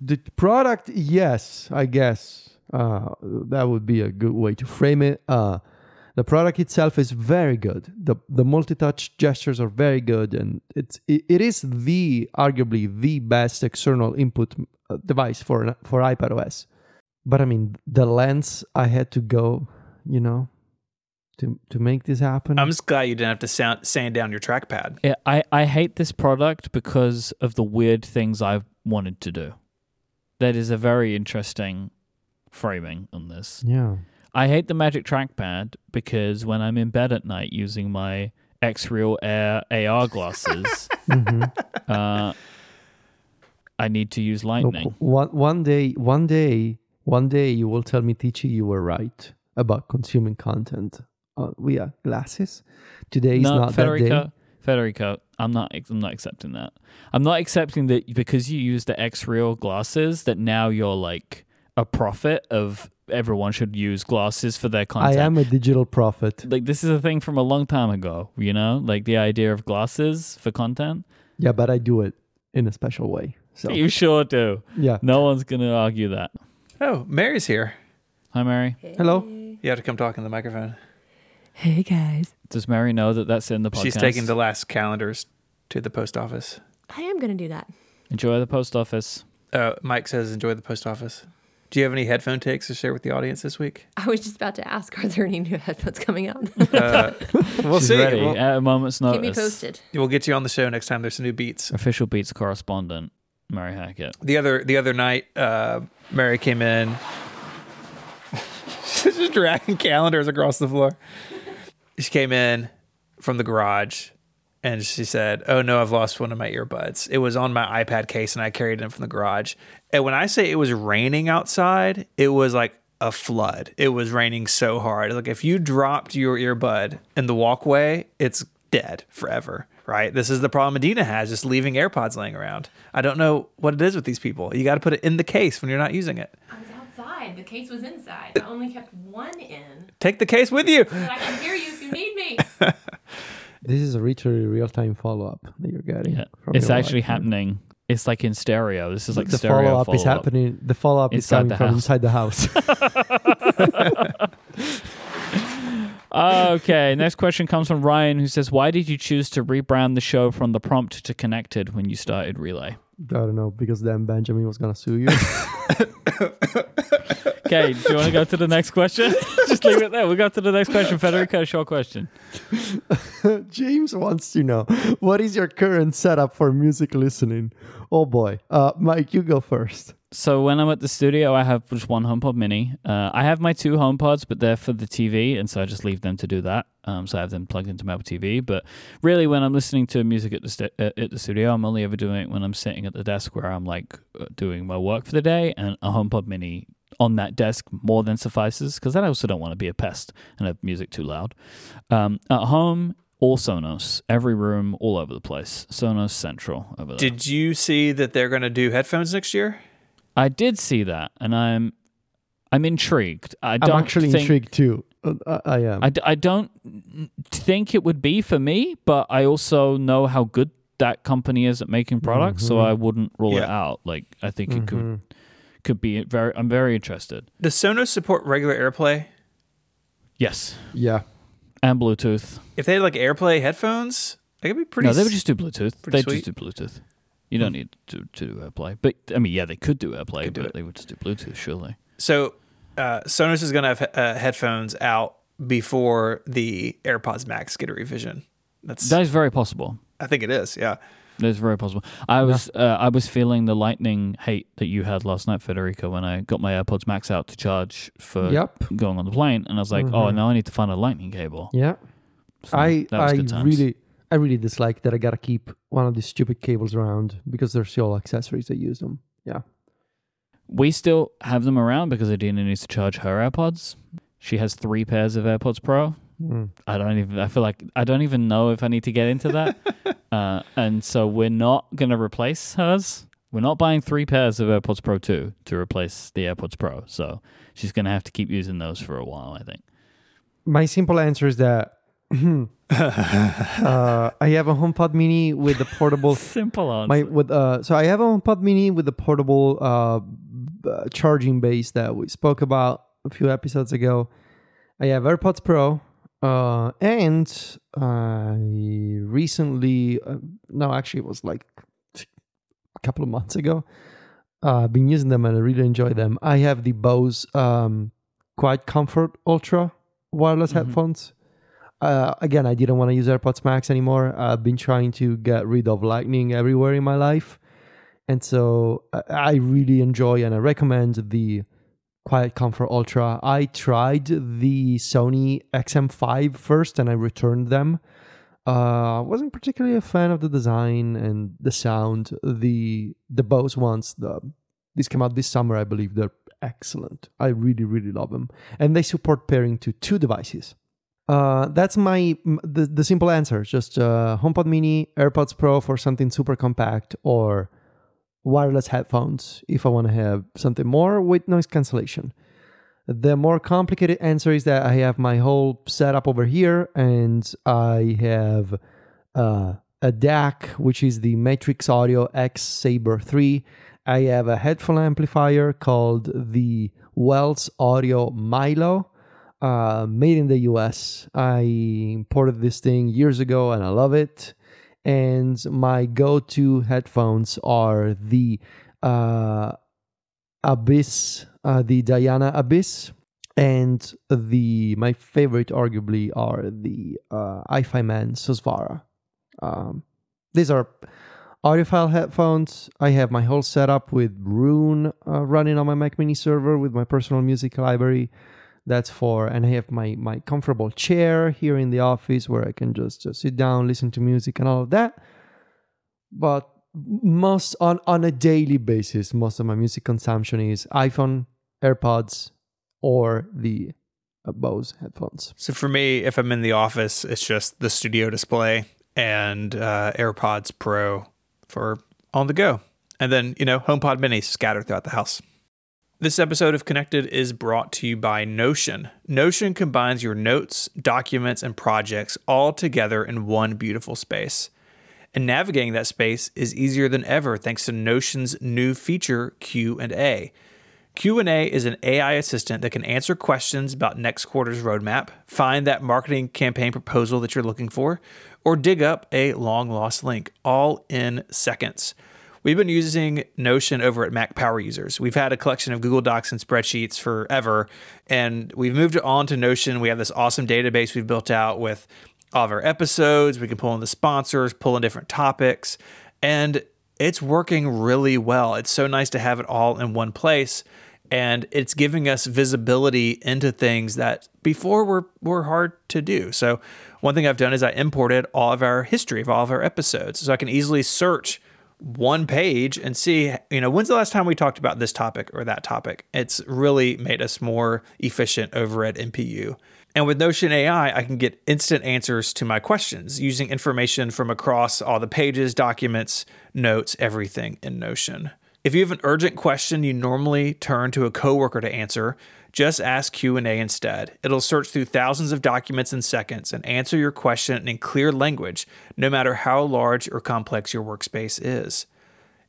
The product, yes, I guess uh, that would be a good way to frame it. Uh, the product itself is very good. the The multi-touch gestures are very good, and it's it, it is the arguably the best external input uh, device for for iPad OS. But I mean, the lens I had to go, you know, to to make this happen. I'm just glad you didn't have to sound, sand down your trackpad. Yeah, I, I hate this product because of the weird things I've wanted to do. That is a very interesting framing on this. yeah. I hate the Magic Trackpad because when I'm in bed at night using my Xreal Air AR glasses, (laughs) hmm uh, I need to use Lightning. One one day, one day, one day, you will tell me, Ticci, you were right about consuming content uh, via glasses. Today is no, not that day. Federico, Federico, I'm not. I'm not accepting that. I'm not accepting that because you use the Xreal glasses that now you're like a prophet of everyone should use glasses for their content. I am a digital prophet. like this is a thing from a long time ago. You know, like the idea of glasses for content. Yeah, but I do it in a special way. So You sure do. yeah. No one's gonna argue that. Oh, Merri's here. Hi, Merri. Hello. You have to come talk in the microphone. Hey guys. Does Merri know that that's in the podcast? She's taking the last calendars to the post office. I am going to do that. Enjoy the post office. Uh, Myke says, enjoy the post office. Do you have any headphone takes to share with the audience this week? I was just about to ask, are there any new headphones coming out? Uh, (laughs) we'll She's see. ready We'll, at a moment's notice. Keep me posted. we'll get you on the show next time there's some new beats. Official Beats correspondent, Merri Hackett. The other the other night, uh, Merri came in. (laughs) She's just dragging calendars across the floor. She came in from the garage and she said, Oh no, I've lost one of my earbuds. It was on my iPad case and I carried it in from the garage. And when I say it was raining outside, it was like a flood. It was raining so hard. Like if you dropped your earbud in the walkway, it's dead forever. Right? This is the problem Medina has, just leaving AirPods laying around. I don't know what it is with these people. You got to put it in the case when you're not using it. I was outside. The case was inside. I only kept one in. Take the case with you. I can hear you need me. (laughs) This is a literally real time follow up that you're getting. Yeah, from it's actually wife. happening. It's like in stereo. This is like the stereo follow up is happening. The follow up is coming from inside the house. (laughs) okay, next question comes from Ryan, who says, "Why did you choose to rebrand the show from the prompt to connected when you started Relay?" I don't know because then Benjamin was gonna sue you. (laughs) Okay, do you want to go to the next question? (laughs) Just leave it there. We'll go to the next question. Federico, (laughs) short question. (laughs) James wants to know what is your current setup for music listening? Oh boy, uh, Myke, you go first. So when I'm at the studio, I have just one HomePod Mini. Uh, I have my two HomePods, but they're for the TV, and so I just leave them to do that. Um, so I have them plugged into my Apple TV. But really, when I'm listening to music at the st- uh, at the studio, I'm only ever doing it when I'm sitting at the desk where I'm like uh, doing my work for the day, and a HomePod Mini on that desk more than suffices because then I also don't want to be a pest and have music too loud. Um, at home, all Sonos, every room, all over the place. Sonos Central over there. Did you see that they're going to do headphones next year? I did see that, and I'm I'm intrigued. I I'm actually think, intrigued too. Uh, I, I am. I, d- I don't think it would be for me, but I also know how good that company is at making products, so Mhm. I wouldn't rule it out. Like I think it could Mhm. Could be very. I'm very interested. Does Sonos support regular AirPlay? Yes, Yeah. and Bluetooth. If they had like AirPlay headphones, they could be pretty. no, they would s- just do Bluetooth. pretty They sweet. just do Bluetooth. You don't need to, to do AirPlay, but I mean, yeah, they could do AirPlay, Could but it. they would just do Bluetooth, surely. So uh, Sonos is going to have uh, headphones out before the AirPods Max get a revision. That's That is very possible. I think it is. Yeah. That's very possible. I was uh, I was feeling the lightning hate that you had last night, Federico, when I got my AirPods Max out to charge for Yep. going on the plane, and I was like, oh, Mhm. now I need to find a lightning cable. Yeah. So I that was I good times. really I really dislike that I gotta keep one of these stupid cables around because they're still accessories that use them. Yeah. We still have them around because Adina needs to charge her AirPods. She has three pairs of AirPods Pro. Mm. I don't even. I feel like I don't even know if I need to get into that. (laughs) uh, and so we're not gonna replace hers. We're not buying three pairs of AirPods Pro two to replace the AirPods Pro. So she's gonna have to keep using those for a while. I think. My simple answer is that (laughs) uh, I have a HomePod Mini with the portable (laughs) Simple answer. my with uh so I have a HomePod Mini with the portable uh, b- uh charging base that we spoke about a few episodes ago. I have AirPods Pro uh and I recently uh, no actually it was like a couple of months ago. Uh, I've been using them and I really enjoy them. I have the Bose um Quiet Comfort Ultra wireless Mhm. headphones. Uh, again, I didn't want to use AirPods Max anymore. I've been trying to get rid of Lightning everywhere in my life, and so I- I really enjoy and I recommend the Quiet Comfort Ultra. I tried the Sony XM5 first, and I returned them. Uh, I wasn't particularly a fan of the design and the sound. The the Bose ones, the these came out this summer, I believe. They're excellent. I really really love them, and they support pairing to two devices. Uh, that's my the, the simple answer. Just uh, HomePod Mini, AirPods Pro for something super compact, or wireless headphones if I want to have something more with noise cancellation. The more complicated answer is that I have my whole setup over here, and I have uh, a DAC, which is the Matrix Audio X-Sabre 3. I have a headphone amplifier called the Wells Audio Milo uh, made in the US. I imported this thing years ago and I love it. And my go to headphones are the uh, Abyss, uh, the Diana Abyss, and the my favorite, arguably, are the uh, HiFiMAN Susvara. Um, these are audiophile headphones. I have my whole setup with Roon uh, running on my Mac Mini server with my personal music library that's for and i have my my comfortable chair here in the office where i can just, just sit down listen to music and all of that but most on on a daily basis most of my music consumption is iphone airpods or the bose headphones So for me, if I'm in the office, it's just the studio display and uh, AirPods Pro for on the go. And then, you know, HomePod Mini scattered throughout the house. This episode of Connected is brought to you by Notion. Notion combines your notes, documents, and projects all together in one beautiful space. And navigating that space is easier than ever thanks to Notion's new feature Q&A. Q&A is an AI assistant that can answer questions about next quarter's roadmap, find that marketing campaign proposal that you're looking for, or dig up a long lost link all in seconds. We've been using Notion over at Mac Power Users. We've had a collection of Google Docs and spreadsheets forever, and we've moved on to Notion. We have this awesome database we've built out with all of our episodes. We can pull in the sponsors, pull in different topics, and it's working really well. It's so nice to have it all in one place, and it's giving us visibility into things that before were were hard to do. So, one thing I've done is I imported all of our history of all of our episodes, so I can easily search one page and see, you know, when's the last time we talked about this topic or that topic. It's really made us more efficient over at MPU. And with Notion AI, I can get instant answers to my questions using information from across all the pages, documents, notes, everything in Notion. If you have an urgent question you normally turn to a coworker to answer, just ask Q&A instead. It'll search through thousands of documents in seconds and answer your question in clear language, no matter how large or complex your workspace is.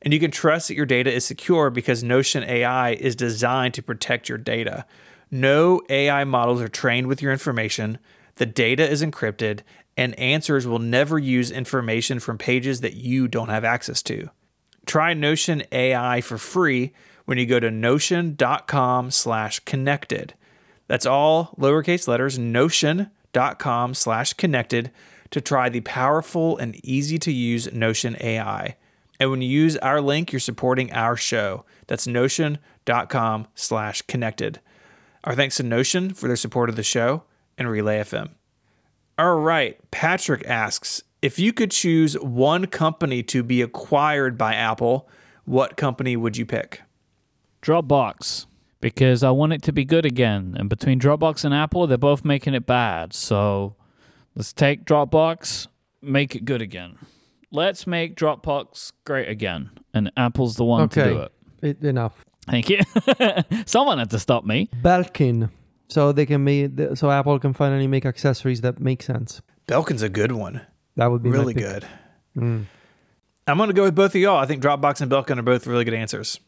And you can trust that your data is secure because Notion AI is designed to protect your data. No AI models are trained with your information, the data is encrypted, and answers will never use information from pages that you don't have access to. Try Notion AI for free when you go to notion.com slash connected. That's all lowercase letters, notion.com slash connected to try the powerful and easy to use Notion AI. And when you use our link, you're supporting our show. That's notion.com slash connected. Our thanks to Notion for their support of the show and Relay FM. All right. Patrick asks if you could choose one company to be acquired by Apple, what company would you pick? Dropbox because I want it to be good again. And between Dropbox and Apple, they're both making it bad. So let's take Dropbox, make it good again. Let's make Dropbox great again. And Apple's the one to do it. It, enough. Thank you. (laughs) Someone had to stop me. Belkin. So they can make so Apple can finally make accessories that make sense. Belkin's a good one. That would be Really good. Mm. I'm going to go with both of y'all. I think Dropbox and Belkin are both really good answers.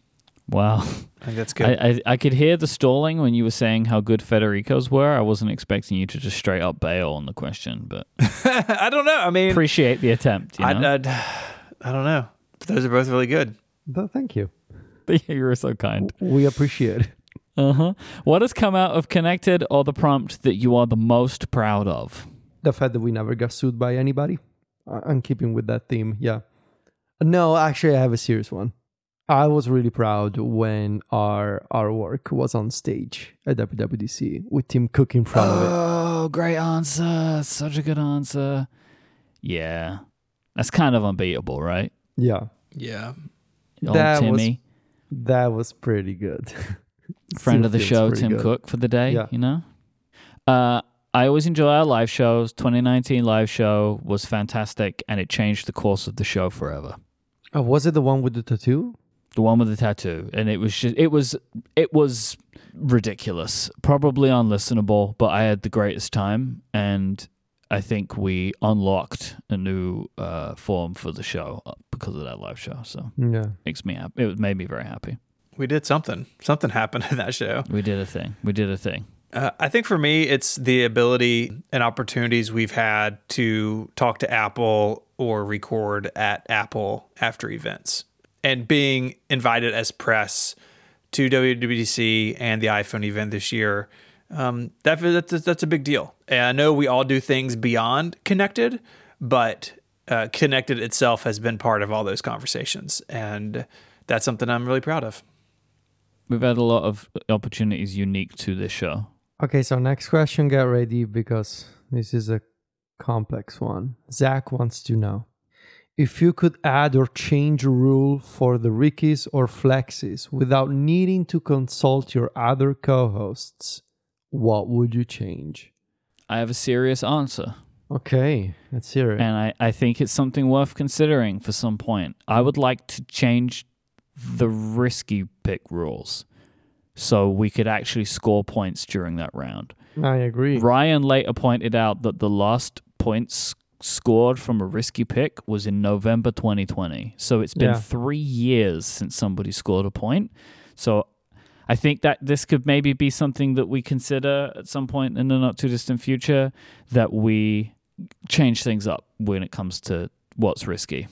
Wow. I think that's good. I, I, I could hear the stalling when you were saying how good Federico's were. I wasn't expecting you to just straight up bail on the question, but (laughs) I don't know. I mean, appreciate the attempt. You I'd. I'd, I don't know. Those are both really good. But thank you. (laughs) you were so kind. We appreciate it. Uh huh. What has come out of Connected or the prompt that you are the most proud of? The fact that we never got sued by anybody. I- I'm keeping with that theme. Yeah. No, actually, I have a serious one. I was really proud when our our work was on stage at WWDC with Tim Cook in front of it. Oh, great answer. Such a good answer. Yeah. That's kind of unbeatable, right? Yeah, Yeah. Old That was Timmy, that was pretty good. (laughs) friend of the show, Tim good. Cook for the day, Yeah. you know? Uh, I always enjoy our live shows. 2019 live show was fantastic and it changed the course of the show forever. Oh, was it the one with the tattoo? The one with the tattoo. And it was just it was it was ridiculous. Probably unlistenable, but I had the greatest time and I think we unlocked a new uh, form for the show uh, because of that live show. So Yeah. makes me happy. It made me very happy. We did something. Something happened (laughs) in that show. We did a thing. We did a thing. Uh, I think for me, it's the ability and opportunities we've had to talk to Apple or record at Apple after events and being invited as press to WWDC and the iPhone event this year. Um, that, that's, that's a big deal. And I know we all do things beyond connected, but uh, connected itself has been part of all those conversations. And that's something I'm really proud of. We've had a lot of opportunities unique to this show. Okay, so next question, get ready because this is a complex one. Zach wants to know if you could add or change a rule for the Rickies or Flexes without needing to consult your other co hosts, what would you change? I have a serious answer, Okay, let's hear it. and I, I think it's something worth considering for some point. I would like to change the risky pick rules so we could actually score points during that round. I agree. Ryan later pointed out that the last points scored from a risky pick was in November 2020. So it's been Yeah. three years since somebody scored a point. So I think that this could maybe be something that we consider at some point in the not too distant future that we change things up when it comes to what's risky.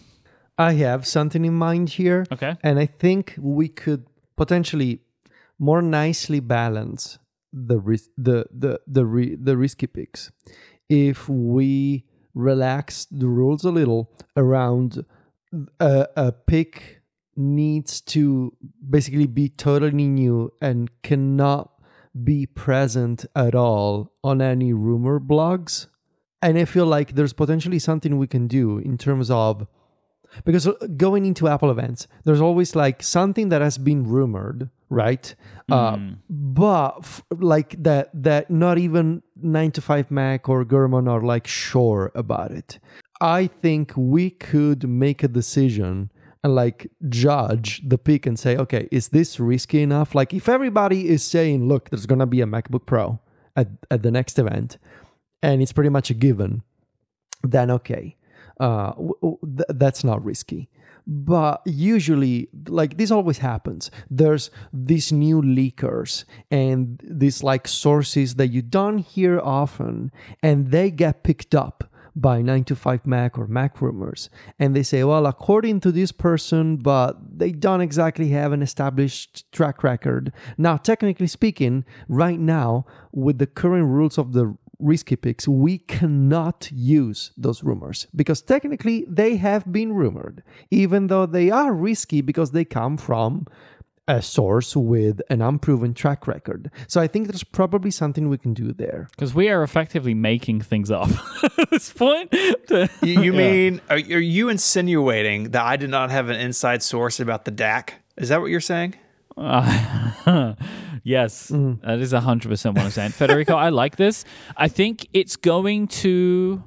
I have something in mind here. Okay. And I think we could potentially more nicely balance the ris- the the the ri- the risky picks. If we relax the rules a little around a, a pick needs to basically be totally new and cannot be present at all on any rumor blogs and i feel like there's potentially something we can do in terms of because uh, going into apple events there's always like something that has been rumored right? Uh, but f- like that that not even 9 to 5 mac or gurman are like sure about it. I think we could make a decision and like judge the pick and say okay is this risky enough? Like if everybody is saying look there's gonna be a macbook pro at, at the next event and it's pretty much a given then okay uh, th- that's not risky. But usually, like this always happens. There's these new leakers and these like sources that you don't hear often, and they get picked up by 9 to 5 Mac or Mac rumors. And they say, well, according to this person, but they don't exactly have an established track record. Now, technically speaking, right now, with the current rules of the risky picks, we cannot use those rumors because technically they have been rumored, even though they are risky because they come from a source with an unproven track record. So I think there's probably something we can do there. Because we are effectively making things up (laughs) at this point. You, you mean are, are you insinuating that I did not have an inside source about the DAC? Is that what you're saying? Uh, (laughs) yes, that is 100% what I'm saying. Federico, I like this. I think it's going to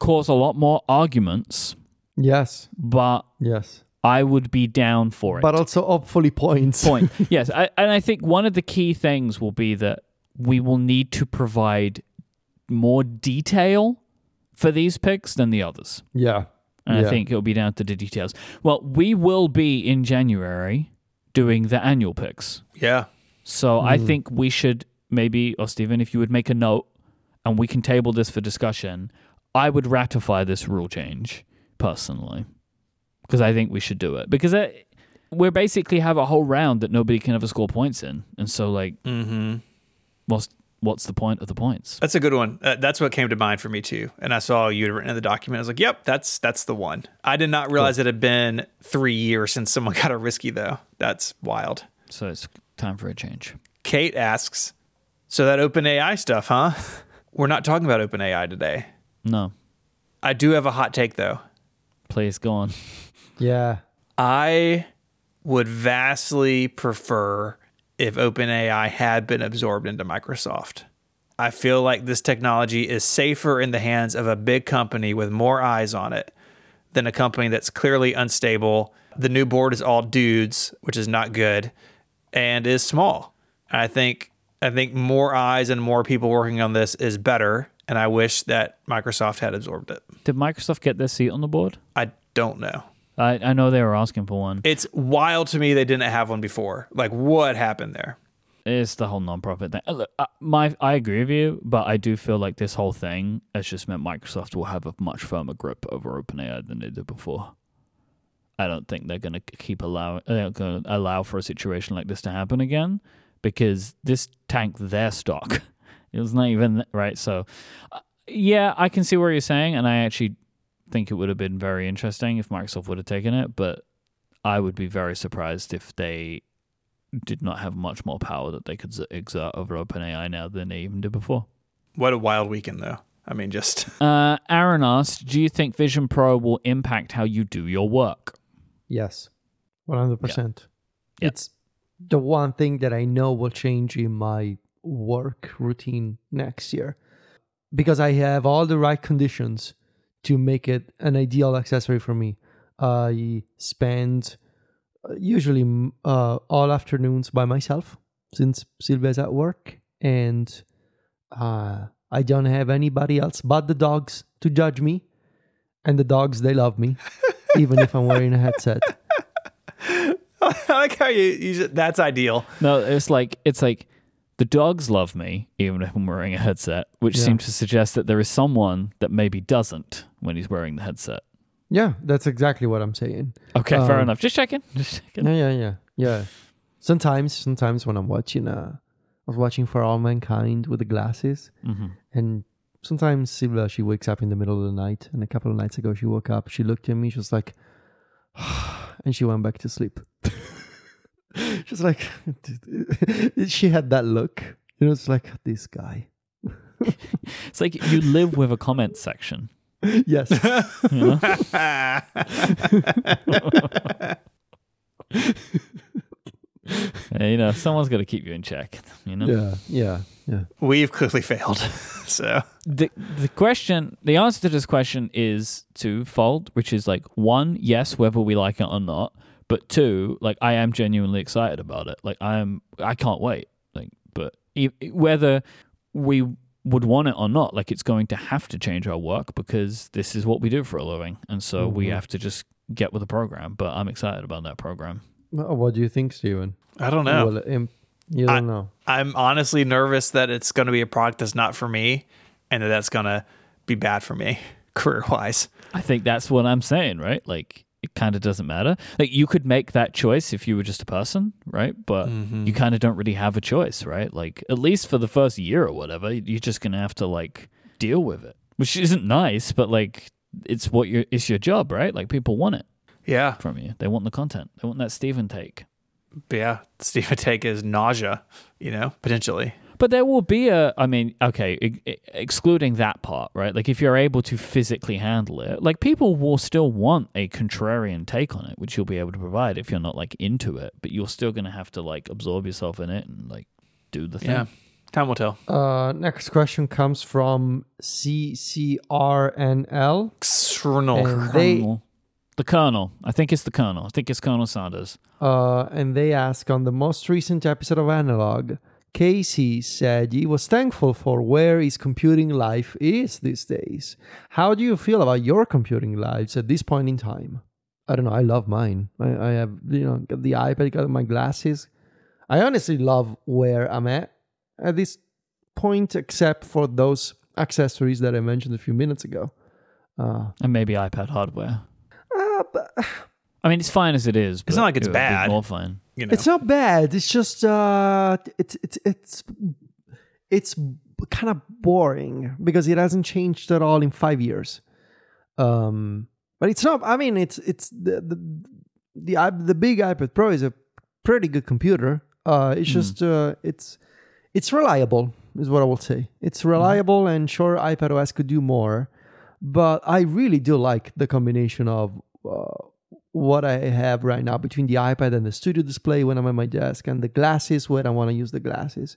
cause a lot more arguments, Yes. but Yes. I would be down for it. But also hopefully points. (laughs) Point. (laughs) yes. I, and I think one of the key things will be that we will need to provide more detail for these picks than the others. Yeah. And Yeah. I think it'll be down to the details. Well, we will be in January doing the annual picks. Yeah. So I think we should maybe, or Stephen, if you would make a note and we can table this for discussion, I would ratify this rule change personally because I think we should do it because it, we basically have a whole round that nobody can ever score points in, and so like, Mm-hmm. what's what's the point of the points? That's a good one. Uh, that's what came to mind for me too. And I saw you had written in the document. I was like, "Yep, that's that's the one." I did not realize it had been three years since someone (laughs) got a risky though. That's wild. So it's time for a change. Kate asks, "So that OpenAI stuff, huh? (laughs) We're not talking about OpenAI today. No, I do have a hot take though. please go on. Yeah. I would vastly prefer if OpenAI had been absorbed into Microsoft. I feel like this technology is safer in the hands of a big company with more eyes on it than a company that's clearly unstable. The new board is all dudes, which is not good, and is small. I think I think more eyes and more people working on this is better, and I wish that Microsoft had absorbed it. Did Microsoft get their seat on the board? I don't know. I, I know they were asking for one. It's wild to me they didn't have one before. Like, what happened there? It's the whole non-profit thing. Uh, Look, uh, my I agree with you, but I do feel like this whole thing has just meant Microsoft will have a much firmer grip over OpenAI than they did before. I don't think they're going to keep allow they're going to allow for a situation like this to happen again because this tanked their stock. (laughs) It was not even right. So, uh, yeah, I can see what you're saying, and I actually think it would have been very interesting if Microsoft would have taken it, but I would be very surprised if they did not have much more power that they could exert over OpenAI now than they even did before. What a wild weekend, though. I mean, just (laughs) Uh, Aaron asked, "Do you think Vision Pro will impact how you do your work?" Yes. 100%. Yeah. It's the one thing that I know will change in my work routine next year because I have all the right conditions to make it an ideal accessory for me. I spend uh, usually uh, all afternoons by myself since Silvia's at work and uh, I don't have anybody else but the dogs to judge me and the dogs they love me (laughs) even if I'm wearing a headset. (laughs) I like how you, you just- that's ideal. No, it's like it's like the dogs love me even if I'm wearing a headset, which Yeah. seems to suggest that there is someone that maybe doesn't when he's wearing the headset. Yeah, that's exactly what I'm saying. Okay, fair Um, enough. Just checking. (laughs) Just checking. Yeah, yeah, yeah, yeah. Sometimes, sometimes when I'm watching, uh, I was watching For All Mankind with the glasses, hmm and sometimes Silvia she wakes up in the middle of the night, and a couple of nights ago she woke up, she looked at me, she was like, (sighs) and she went back to sleep. (laughs) Just like (laughs) she had that look, you know, it's like this guy. It's like you live with a comment section. yes, You (laughs) know? (laughs) Yeah, you know, someone's got to keep you in check. You know. yeah, yeah, yeah. We've clearly failed. so the the question the answer to this question is twofold which is like one yes whether we like it or not but two like i am genuinely excited about it like i am i can't wait like but e- whether we would want it or not like it's going to have to change our work because this is what we do for a living and so we Mhm. have to just get with the program but i'm excited about that program Well, What do you think, Stephen? I don't know. Will imp- you don't know. I'm honestly nervous that it's going to be a product that's not for me, and that that's going to be bad for me (laughs) career wise. i think that's what i'm saying right like it kind of doesn't matter. Like you could make that choice if you were just a person, right? But Mm-hmm. you kind of don't really have a choice, right? Like at least for the first year or whatever, you're just gonna have to like deal with it, which isn't nice, but like it's what your it's your job, right? Like people want it Yeah. from you. They want the content. They want that Stephen take. But yeah. Stephen take is nausea, you know, potentially. But there will be a, I mean, okay, e- e- excluding that part, right? Like if you're able to physically handle it, like people will still want a contrarian take on it, which you'll be able to provide if you're not like into it, but you're still going to have to like absorb yourself in it and like do the thing. Yeah. Time will tell. Uh, next question comes from CCRNL. External. And they Colonel. The Colonel. I think it's the Colonel. I think it's Colonel Sanders. uh, and they ask on the most recent episode of Analog, Casey said he was thankful for where his computing life is these days. How do you feel about your computing lives at this point in time? I don't know. I love mine. I, I have you know got the iPad, got my glasses. I honestly love where I'm at at this point, except for those accessories that I mentioned a few minutes ago. Uh, And maybe iPad hardware. uh, but I mean, it's fine as it is. But not like it's it would be bad. More fine. You know. It's not bad. It's just uh, it's it's it's it's kind of boring because it hasn't changed at all in five years. Um, but it's not. I mean, it's it's the the the, the big iPad Pro is a pretty good computer. Uh, it's just uh, it's it's reliable is what I will say. It's reliable and sure iPad OS could do more, but I really do like the combination of uh, what I have right now between the iPad and the studio display when I'm at my desk and the glasses when I want to use the glasses.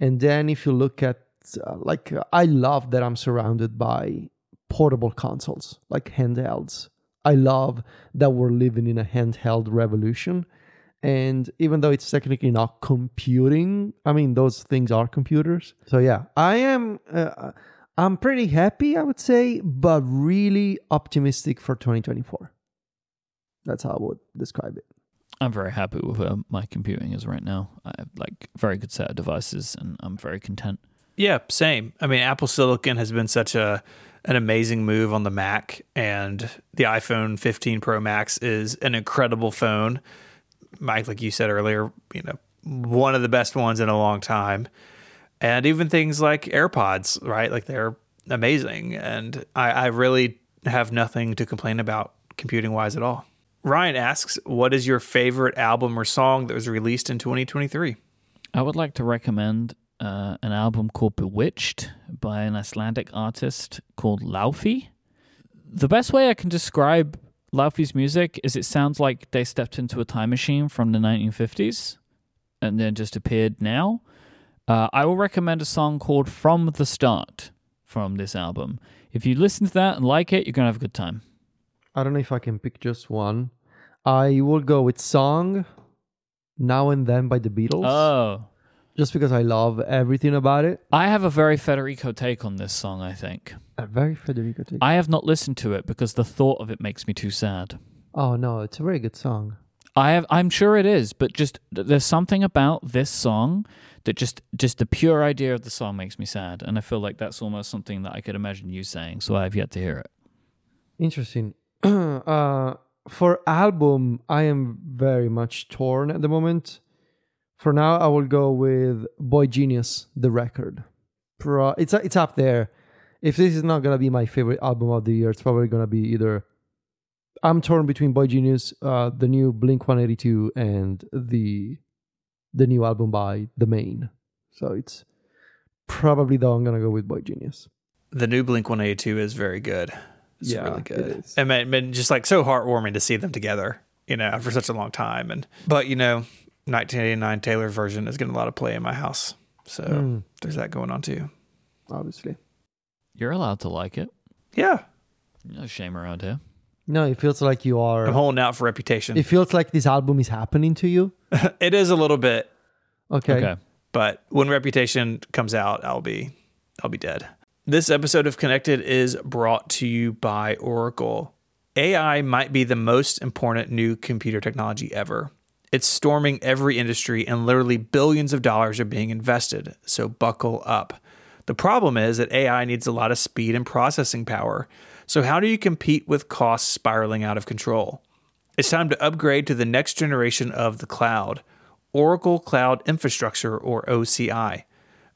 And then if you look at uh, like uh, I love that I'm surrounded by portable consoles like handhelds. I love that we're living in a handheld revolution. And even though it's technically not computing, I mean those things are computers. So yeah, I am uh, I'm pretty happy, I would say, but really optimistic for 2024. That's how I would describe it. I'm very happy with where my computing is right now. I have like a very good set of devices and I'm very content. Yeah, same. I mean, Apple Silicon has been such a an amazing move on the Mac, and the iPhone 15 Pro Max is an incredible phone. Myke, like you said earlier, you know, one of the best ones in a long time. And even things like AirPods, right? Like they're amazing, and I, I really have nothing to complain about computing wise at all. Ryan asks, "What is your favorite album or song that was released in 2023?" I would like to recommend uh, an album called Bewitched by an Icelandic artist called Laufey. The best way I can describe Laufey's music is it sounds like they stepped into a time machine from the 1950s and then just appeared now. Uh, I will recommend a song called From the Start from this album. If you listen to that and like it, you're going to have a good time. I don't know if I can pick just one. I will go with Song Now and Then by the Beatles. Oh. just because I love everything about it. I have a very Federico take on this song, I think. A very Federico take. I have not listened to it because the thought of it makes me too sad. oh no, it's a very good song. I have I'm sure it is, but just there's something about this song that just just the pure idea of the song makes me sad and I feel like that's almost something that I could imagine you saying, so I have yet to hear it. Interesting. (clears throat) uh, for album, I am very much torn at the moment. For now, I will go with Boy Genius, the record. Pro, it's it's up there. If this is not gonna be my favorite album of the year, it's probably gonna be either. I'm torn between Boy Genius, uh, the new Blink 182, and the the new album by The Maine. So it's probably though I'm gonna go with Boy Genius. The new Blink 182 is very good. It's Yeah, really good. is. And been, been just like so heartwarming to see them together, you know, for such a long time. And but you know, 1989 Taylor version is getting a lot of play in my house. So Mm. there's that going on too. Obviously, You're allowed to like it. Yeah. No shame around here. no, it feels like you are. I'm holding out for reputation. It feels like this album is happening to you. (laughs) it is a little bit, Okay. Okay. but when reputation comes out, I'll be I'll be dead. This episode of Connected is brought to you by Oracle. AI might be the most important new computer technology ever. It's storming every industry and literally billions of dollars are being invested, so buckle up. The problem is that AI needs a lot of speed and processing power. So, how do you compete with costs spiraling out of control? It's time to upgrade to the next generation of the cloud Oracle Cloud Infrastructure, or OCI.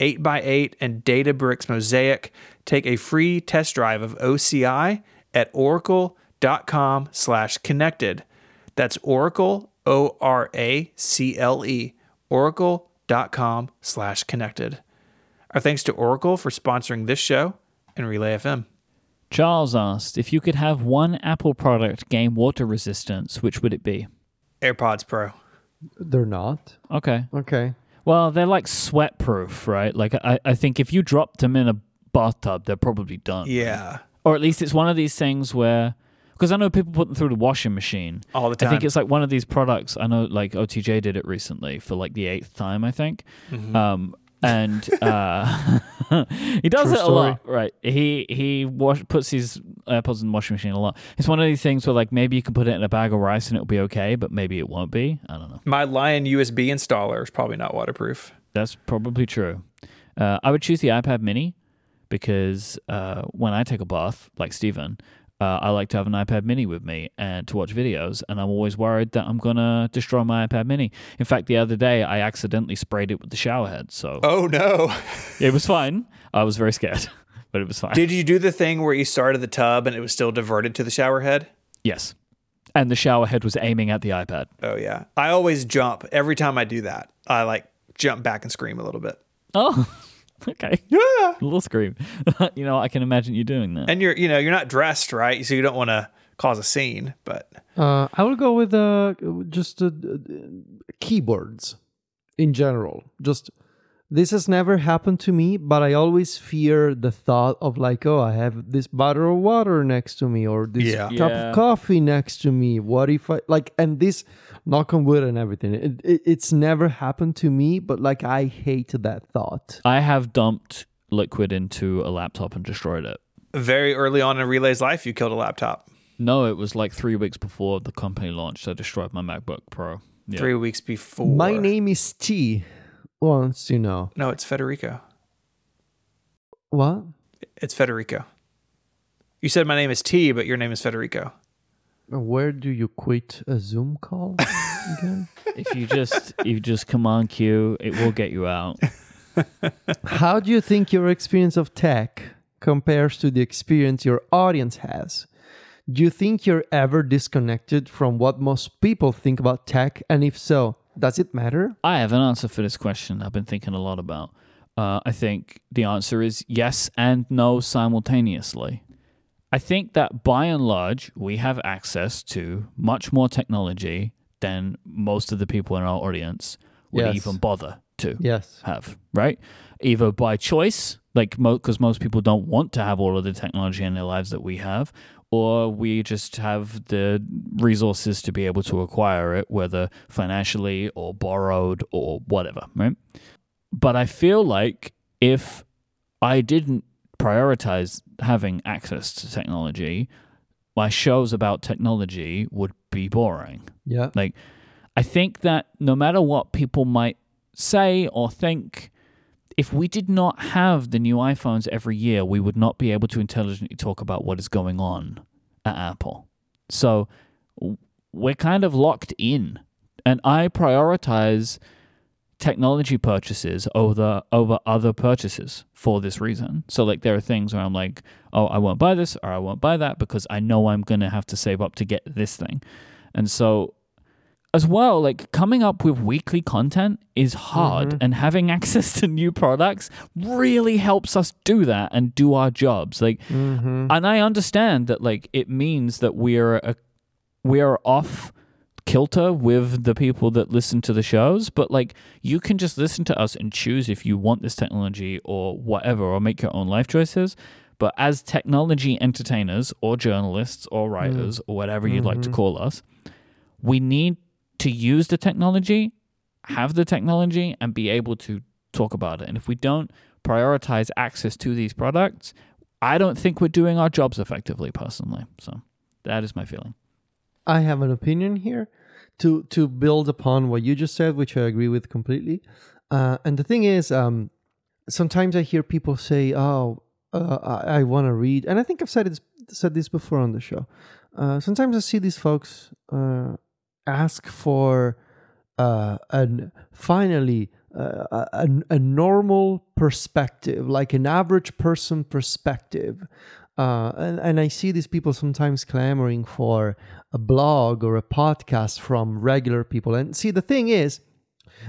8x8, and Databricks Mosaic, take a free test drive of OCI at oracle.com slash connected. That's Oracle, O R A C L E, oracle.com slash connected. Our thanks to Oracle for sponsoring this show and Relay FM. Charles asked if you could have one Apple product gain water resistance, which would it be? AirPods Pro. They're not. Okay. Okay. Well, they're like sweat proof, right? Like I, I think if you dropped them in a bathtub, they're probably done. Yeah. Or at least it's one of these things where because I know people put them through the washing machine. All the time. I think it's like one of these products. I know like OTJ did it recently for like the eighth time, I think. Mm-hmm. Um, and uh, (laughs) he does True it a story. lot, right? He he wash, puts his AirPods in the washing machine a lot. It's one of these things where like maybe you can put it in a bag of rice and it'll be okay, but maybe it won't be. I don't know. My Lion USB installer is probably not waterproof. That's probably true. Uh, I would choose the iPad Mini because uh, when I take a bath, like Stephen, uh, I like to have an iPad Mini with me and to watch videos, and I'm always worried that I'm gonna destroy my iPad Mini. In fact, the other day I accidentally sprayed it with the shower head, so Oh no. (laughs) it was fine. I was very scared, (laughs) but it was fine. Did you do the thing where you started the tub and it was still diverted to the shower head? yes, and the shower head was aiming at the iPad. Oh yeah. I always jump every time I do that. I like jump back and scream a little bit. Oh, (laughs) (laughs) okay, Yeah. a little scream. (laughs) you know, I can imagine you doing that. And you're you know, you're not dressed, right? So you don't want to cause a scene, but Uh, I will go with uh, just uh, uh, keyboards in general. Just this has never happened to me, but I always fear the thought of like, oh, I have this bottle of water next to me or this Yeah. cup Yeah. of coffee next to me. What if I like? And this, knock on wood and everything. It, it, it's never happened to me, but like I hate that thought. I have dumped liquid into a laptop and destroyed it. very early on in Relay's life you killed a laptop. No, it was like three weeks before the company launched. I destroyed my MacBook Pro. Yeah. 3 weeks before. My name is T. Once you know No, it's Federico. what? It's Federico. You said my name is T, but your name is Federico. Where do you quit a Zoom call (laughs) again? If you just if you just command Q, it will get you out. How do you think your experience of tech compares to the experience your audience has? Do you think you're ever disconnected from what most people think about tech? And if so, does it matter? I have an answer for this question. I've been thinking a lot about. Uh, I think the answer is yes and no simultaneously. I think that by and large, we have access to much more technology than most of the people in our audience would Yes. even bother to. Yes. have, right? Either by choice, like because most people don't want to have all of the technology in their lives that we have, or we just have the resources to be able to acquire it, whether financially or borrowed or whatever, right? But I feel like if I didn't prioritize having access to technology, my shows about technology would be boring. Yeah. Like, I think that no matter what people might say or think, if we did not have the new iPhones every year, we would not be able to intelligently talk about what is going on at Apple. So we're kind of locked in. And I prioritize technology purchases over over other purchases for this reason. So like there are things where I'm like, oh, I won't buy this or I won't buy that because I know I'm going to have to save up to get this thing. And so as well, like coming up with weekly content is hard and having (laughs) access to new products really helps us do that and do our jobs. Like Mm-hmm. and I understand that like it means that we're a we are off kilter with the people that listen to the shows, but like you can just listen to us and choose if you want this technology or whatever, or make your own life choices. But as technology entertainers or journalists or mm. writers or whatever you'd like to mm-hmm. call us, we need to use the technology, have the technology, and be able to talk about it. And if we don't prioritize access to these products, I don't think we're doing our jobs effectively, personally. So that is my feeling. I have an opinion here to to build upon what you just said, which I agree with completely. Uh, and the thing is, um, sometimes I hear people say, "Oh, uh, I, I want to read," and I think I've said it said this before on the show. Uh, sometimes I see these folks uh, ask for uh, an finally uh, a, a normal perspective, like an average person perspective. Uh, and, and I see these people sometimes clamoring for a blog or a podcast from regular people. And see, the thing is,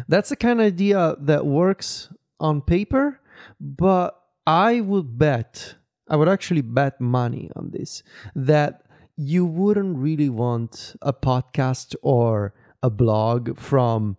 that's the kind of idea that works on paper, but I would bet, I would actually bet money on this, that you wouldn't really want a podcast or a blog from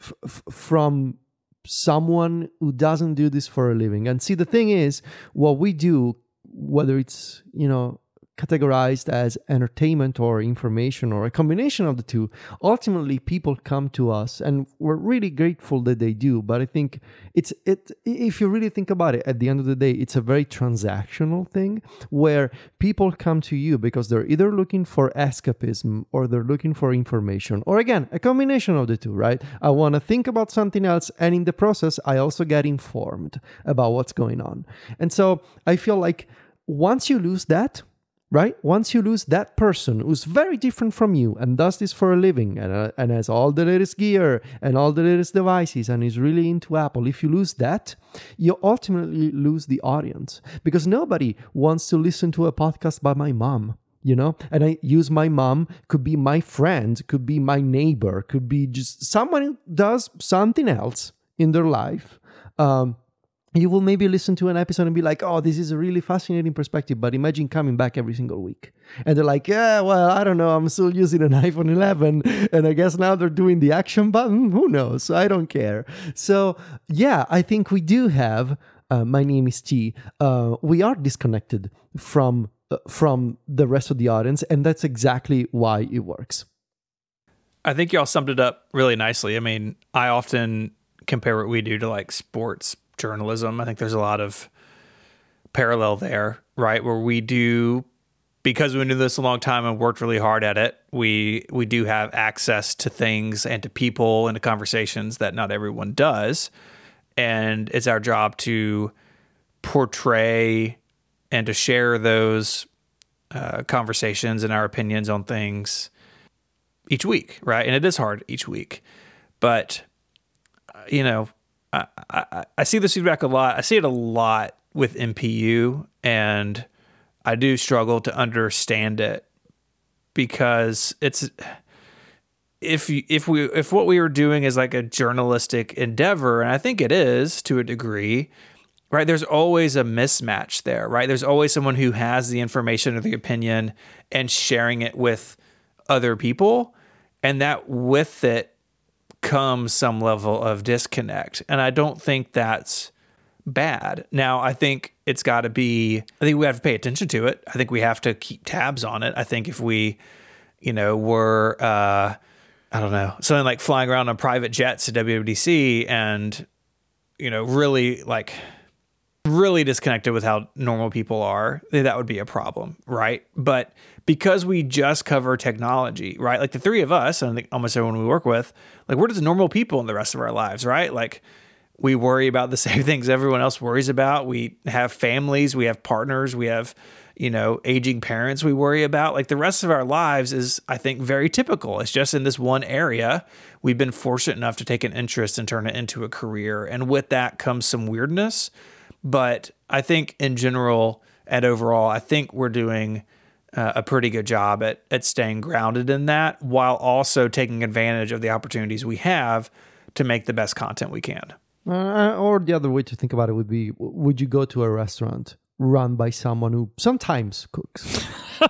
f- from someone who doesn't do this for a living. And see, the thing is, what we do, whether it's you know categorized as entertainment or information or a combination of the two, ultimately people come to us and we're really grateful that they do. But I think it's it if you really think about it, at the end of the day, it's a very transactional thing where people come to you because they're either looking for escapism or they're looking for information. Or again, a combination of the two, right? I want to think about something else and in the process I also get informed about what's going on. And so I feel like once you lose that, right? Once you lose that person who's very different from you and does this for a living and, uh, and has all the latest gear and all the latest devices and is really into Apple, if you lose that, you ultimately lose the audience because nobody wants to listen to a podcast by my mom. You know, and I use my mom, could be my friend, could be my neighbor, could be just someone who does something else in their life. Um, you will maybe listen to an episode and be like, oh, this is a really fascinating perspective. But imagine coming back every single week. And they're like, yeah, well, I don't know. I'm still using an (laughs) iPhone 11. And I guess now they're doing the action button. Who knows? I don't care. So, yeah, I think we do have. Uh, my name is T. Uh, we are disconnected from uh, from the rest of the audience, and that's exactly why it works. I think y'all summed it up really nicely. I mean, I often compare what we do to like sports journalism. I think there's a lot of parallel there, right? Where we do because been doing this a long time and worked really hard at it, we we do have access to things and to people and to conversations that not everyone does. And it's our job to portray and to share those uh, conversations and our opinions on things each week, right? And it is hard each week, but uh, you know, I, I, I see this feedback a lot. I see it a lot with MPU, and I do struggle to understand it because it's if if we if what we were doing is like a journalistic endeavor, and I think it is to a degree, right? There's always a mismatch there, right? There's always someone who has the information or the opinion and sharing it with other people, and that with it comes some level of disconnect. And I don't think that's bad. Now, I think it's got to be, I think we have to pay attention to it. I think we have to keep tabs on it. I think if we, you know, were, uh, I don't know, something like flying around on private jets at WWDC and, you know, really like, really disconnected with how normal people are, that would be a problem, right? But because we just cover technology, right? Like the three of us, and almost everyone we work with, like we're just normal people in the rest of our lives, right? Like we worry about the (laughs) same things everyone else worries about. We have families, we have partners, we have, you know, aging parents we worry about. Like the rest of our lives is, I think, very typical. It's just in this one area. We've been fortunate enough to take an interest and turn it into a career. And with that comes some weirdness. But I think in general and overall, I think we're doing uh, a pretty good job at at staying grounded in that while also taking advantage of the opportunities we have to make the best content we can. Uh, or the other way to think about it would be: Would you go to a restaurant run by someone who sometimes cooks. (laughs)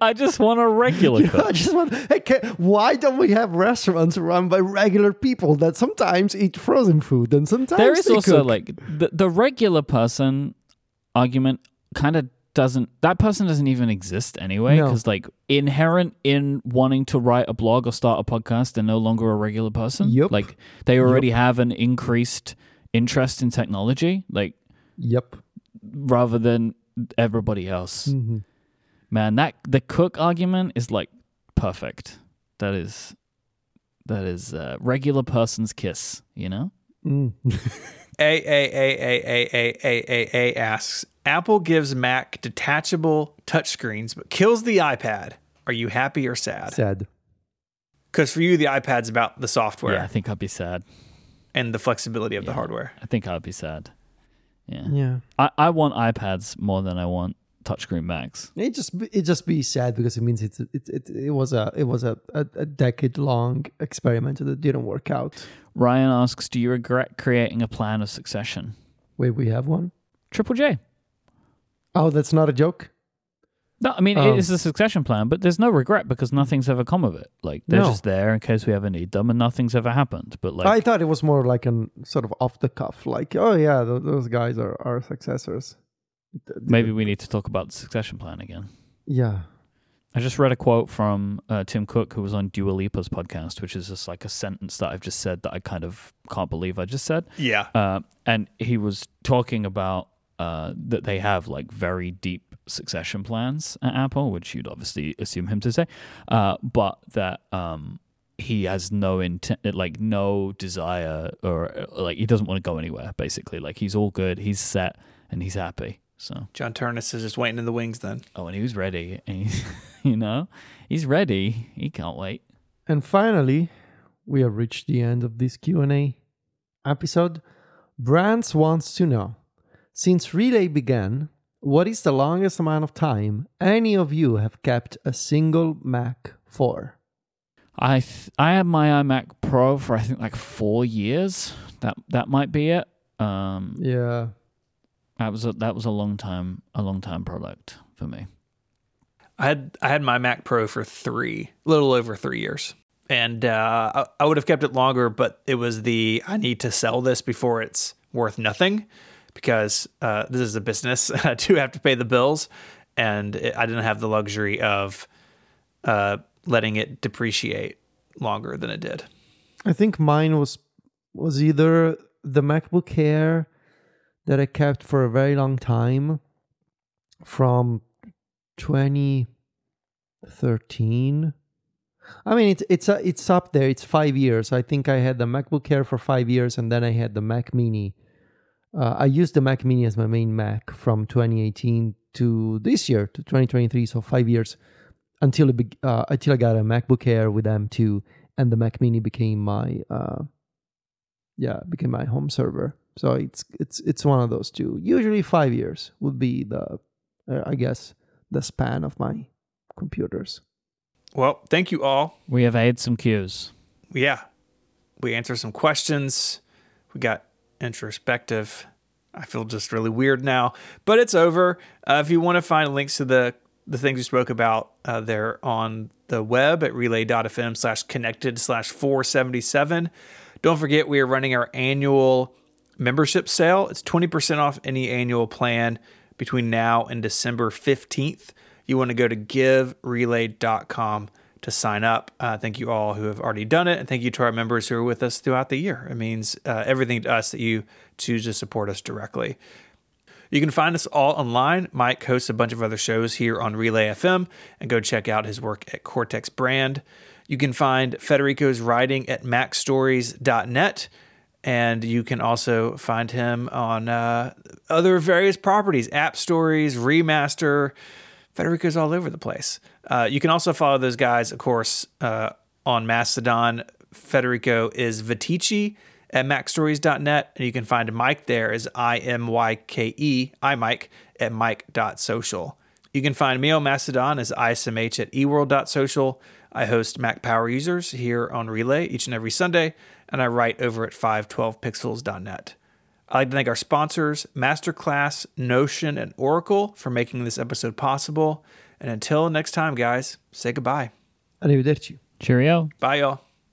I just want a regular (laughs) cook. I just want, hey, why don't we have restaurants run by regular people that sometimes eat frozen food and sometimes there is also cook? like the, the regular person argument kind of doesn't that person doesn't even exist anyway No. because like inherent in wanting to write a blog or start a podcast they're no longer a regular person Yup. like they already have an increased interest in technology like Yep. Rather than everybody else. Mm-hmm. Man, that the Cook argument is like perfect. That is that is uh, regular person's kiss, you know? Mm. (laughs) A, a, a, A, A, A, A, A, A asks Apple gives Mac detachable touchscreens but kills the iPad. Are you happy or sad? Sad. Because for you, the iPad's about the software. Yeah, I think I'd be sad. And the flexibility of yeah, the hardware. I think I'd be sad yeah Yeah. I, I want iPads more than I want touchscreen Macs. It just it just be sad because it means it's it it, it was a it was a, a, a decade long experiment that didn't work out. Ryan asks, "Do you regret creating a plan of succession?" Wait, we have one? Triple J. Oh, that's not a joke. No, I mean Oh. it is a succession plan, but there's no regret because nothing's ever come of it. Like they're No. just there in case we ever need them, and nothing's ever happened. But like, I thought it was more like an sort of off the cuff, like oh yeah, th- those guys are our successors. Maybe we need to talk about the succession plan again. Yeah. I just read a quote from uh, Tim Cook, who was on Dua Lipa's podcast, which is just like a sentence that I've just said that I kind of can't believe I just said. Yeah. Uh, and he was talking about uh, that they have like very deep succession plans at Apple, which you'd obviously assume him to say, uh, but that um, he has no intent, like no desire, or like he doesn't want to go anywhere. Basically, like he's all good, he's set, and he's happy. So, John Ternus is just waiting in the wings then. oh, and he was ready, and (laughs) he, you know, he's ready. He can't wait. And finally, we have reached the end of this Q&A episode. Brands wants to know, since Relay began, what is the longest amount of time any of you have kept a single Mac for? I th- I had my iMac Pro for I think like four years. That that might be it. Um, Yeah. That was a that was a long time a long time product for me. I had I had my Mac Pro for three, a little over three years, and uh, I, I would have kept it longer, but it was the I need to sell this before it's worth nothing, because uh, this is a business. (laughs) and I do have to pay the bills, and it, I didn't have the luxury of uh, letting it depreciate longer than it did. I think mine was was either the MacBook Air that I kept for a very long time from 2013. I mean, it's it's it's up there. It's five years. I think I had the MacBook Air for five years, and then I had the Mac Mini. Uh, I used the Mac Mini as my main Mac from 2018 to this year to 2023, so five years until it be, uh, until I got a MacBook Air with M2, and the Mac Mini became my uh, yeah became my home server. So it's it's it's one of those two. Usually five years would be the uh, I guess the span of my computers. Well, thank you all. We have had some cues. yeah, we answered some questions. We got introspective. I feel just really weird now, but it's over. Uh, if you want to find links to the the things we spoke about, uh, they're on the web at relay.fm slash connected slash 477. Don't forget, we are running our annual membership sale. It's 20% off any annual plan between now and December 15th. You want to go to giverelay.com to sign up. Uh, thank you all who have already done it. And thank you to our members who are with us throughout the year. It means uh, everything to us that you choose to support us directly. You can find us all online. Myke hosts a bunch of other shows here on Relay FM, and go check out his work at Cortex Brand. You can find Federico's writing at macstories.net, and you can also find him on uh, other various properties, App Stories, Remaster. Federico's all over the place. Uh, you can also follow those guys, of course, uh, on Mastodon. Federico is Viticci at macstories.net, and you can find Myke there as I M Y K E, I Myke, at Mike.social. You can find me on Mastodon as ISMH at eworld.social. I host Mac Power Users here on Relay each and every Sunday, and I write over at 512pixels.net. I'd like to thank our sponsors, Masterclass, Notion, and Oracle, for making this episode possible. And until next time, guys, say goodbye. Arrivederci. Cheerio. Bye, y'all.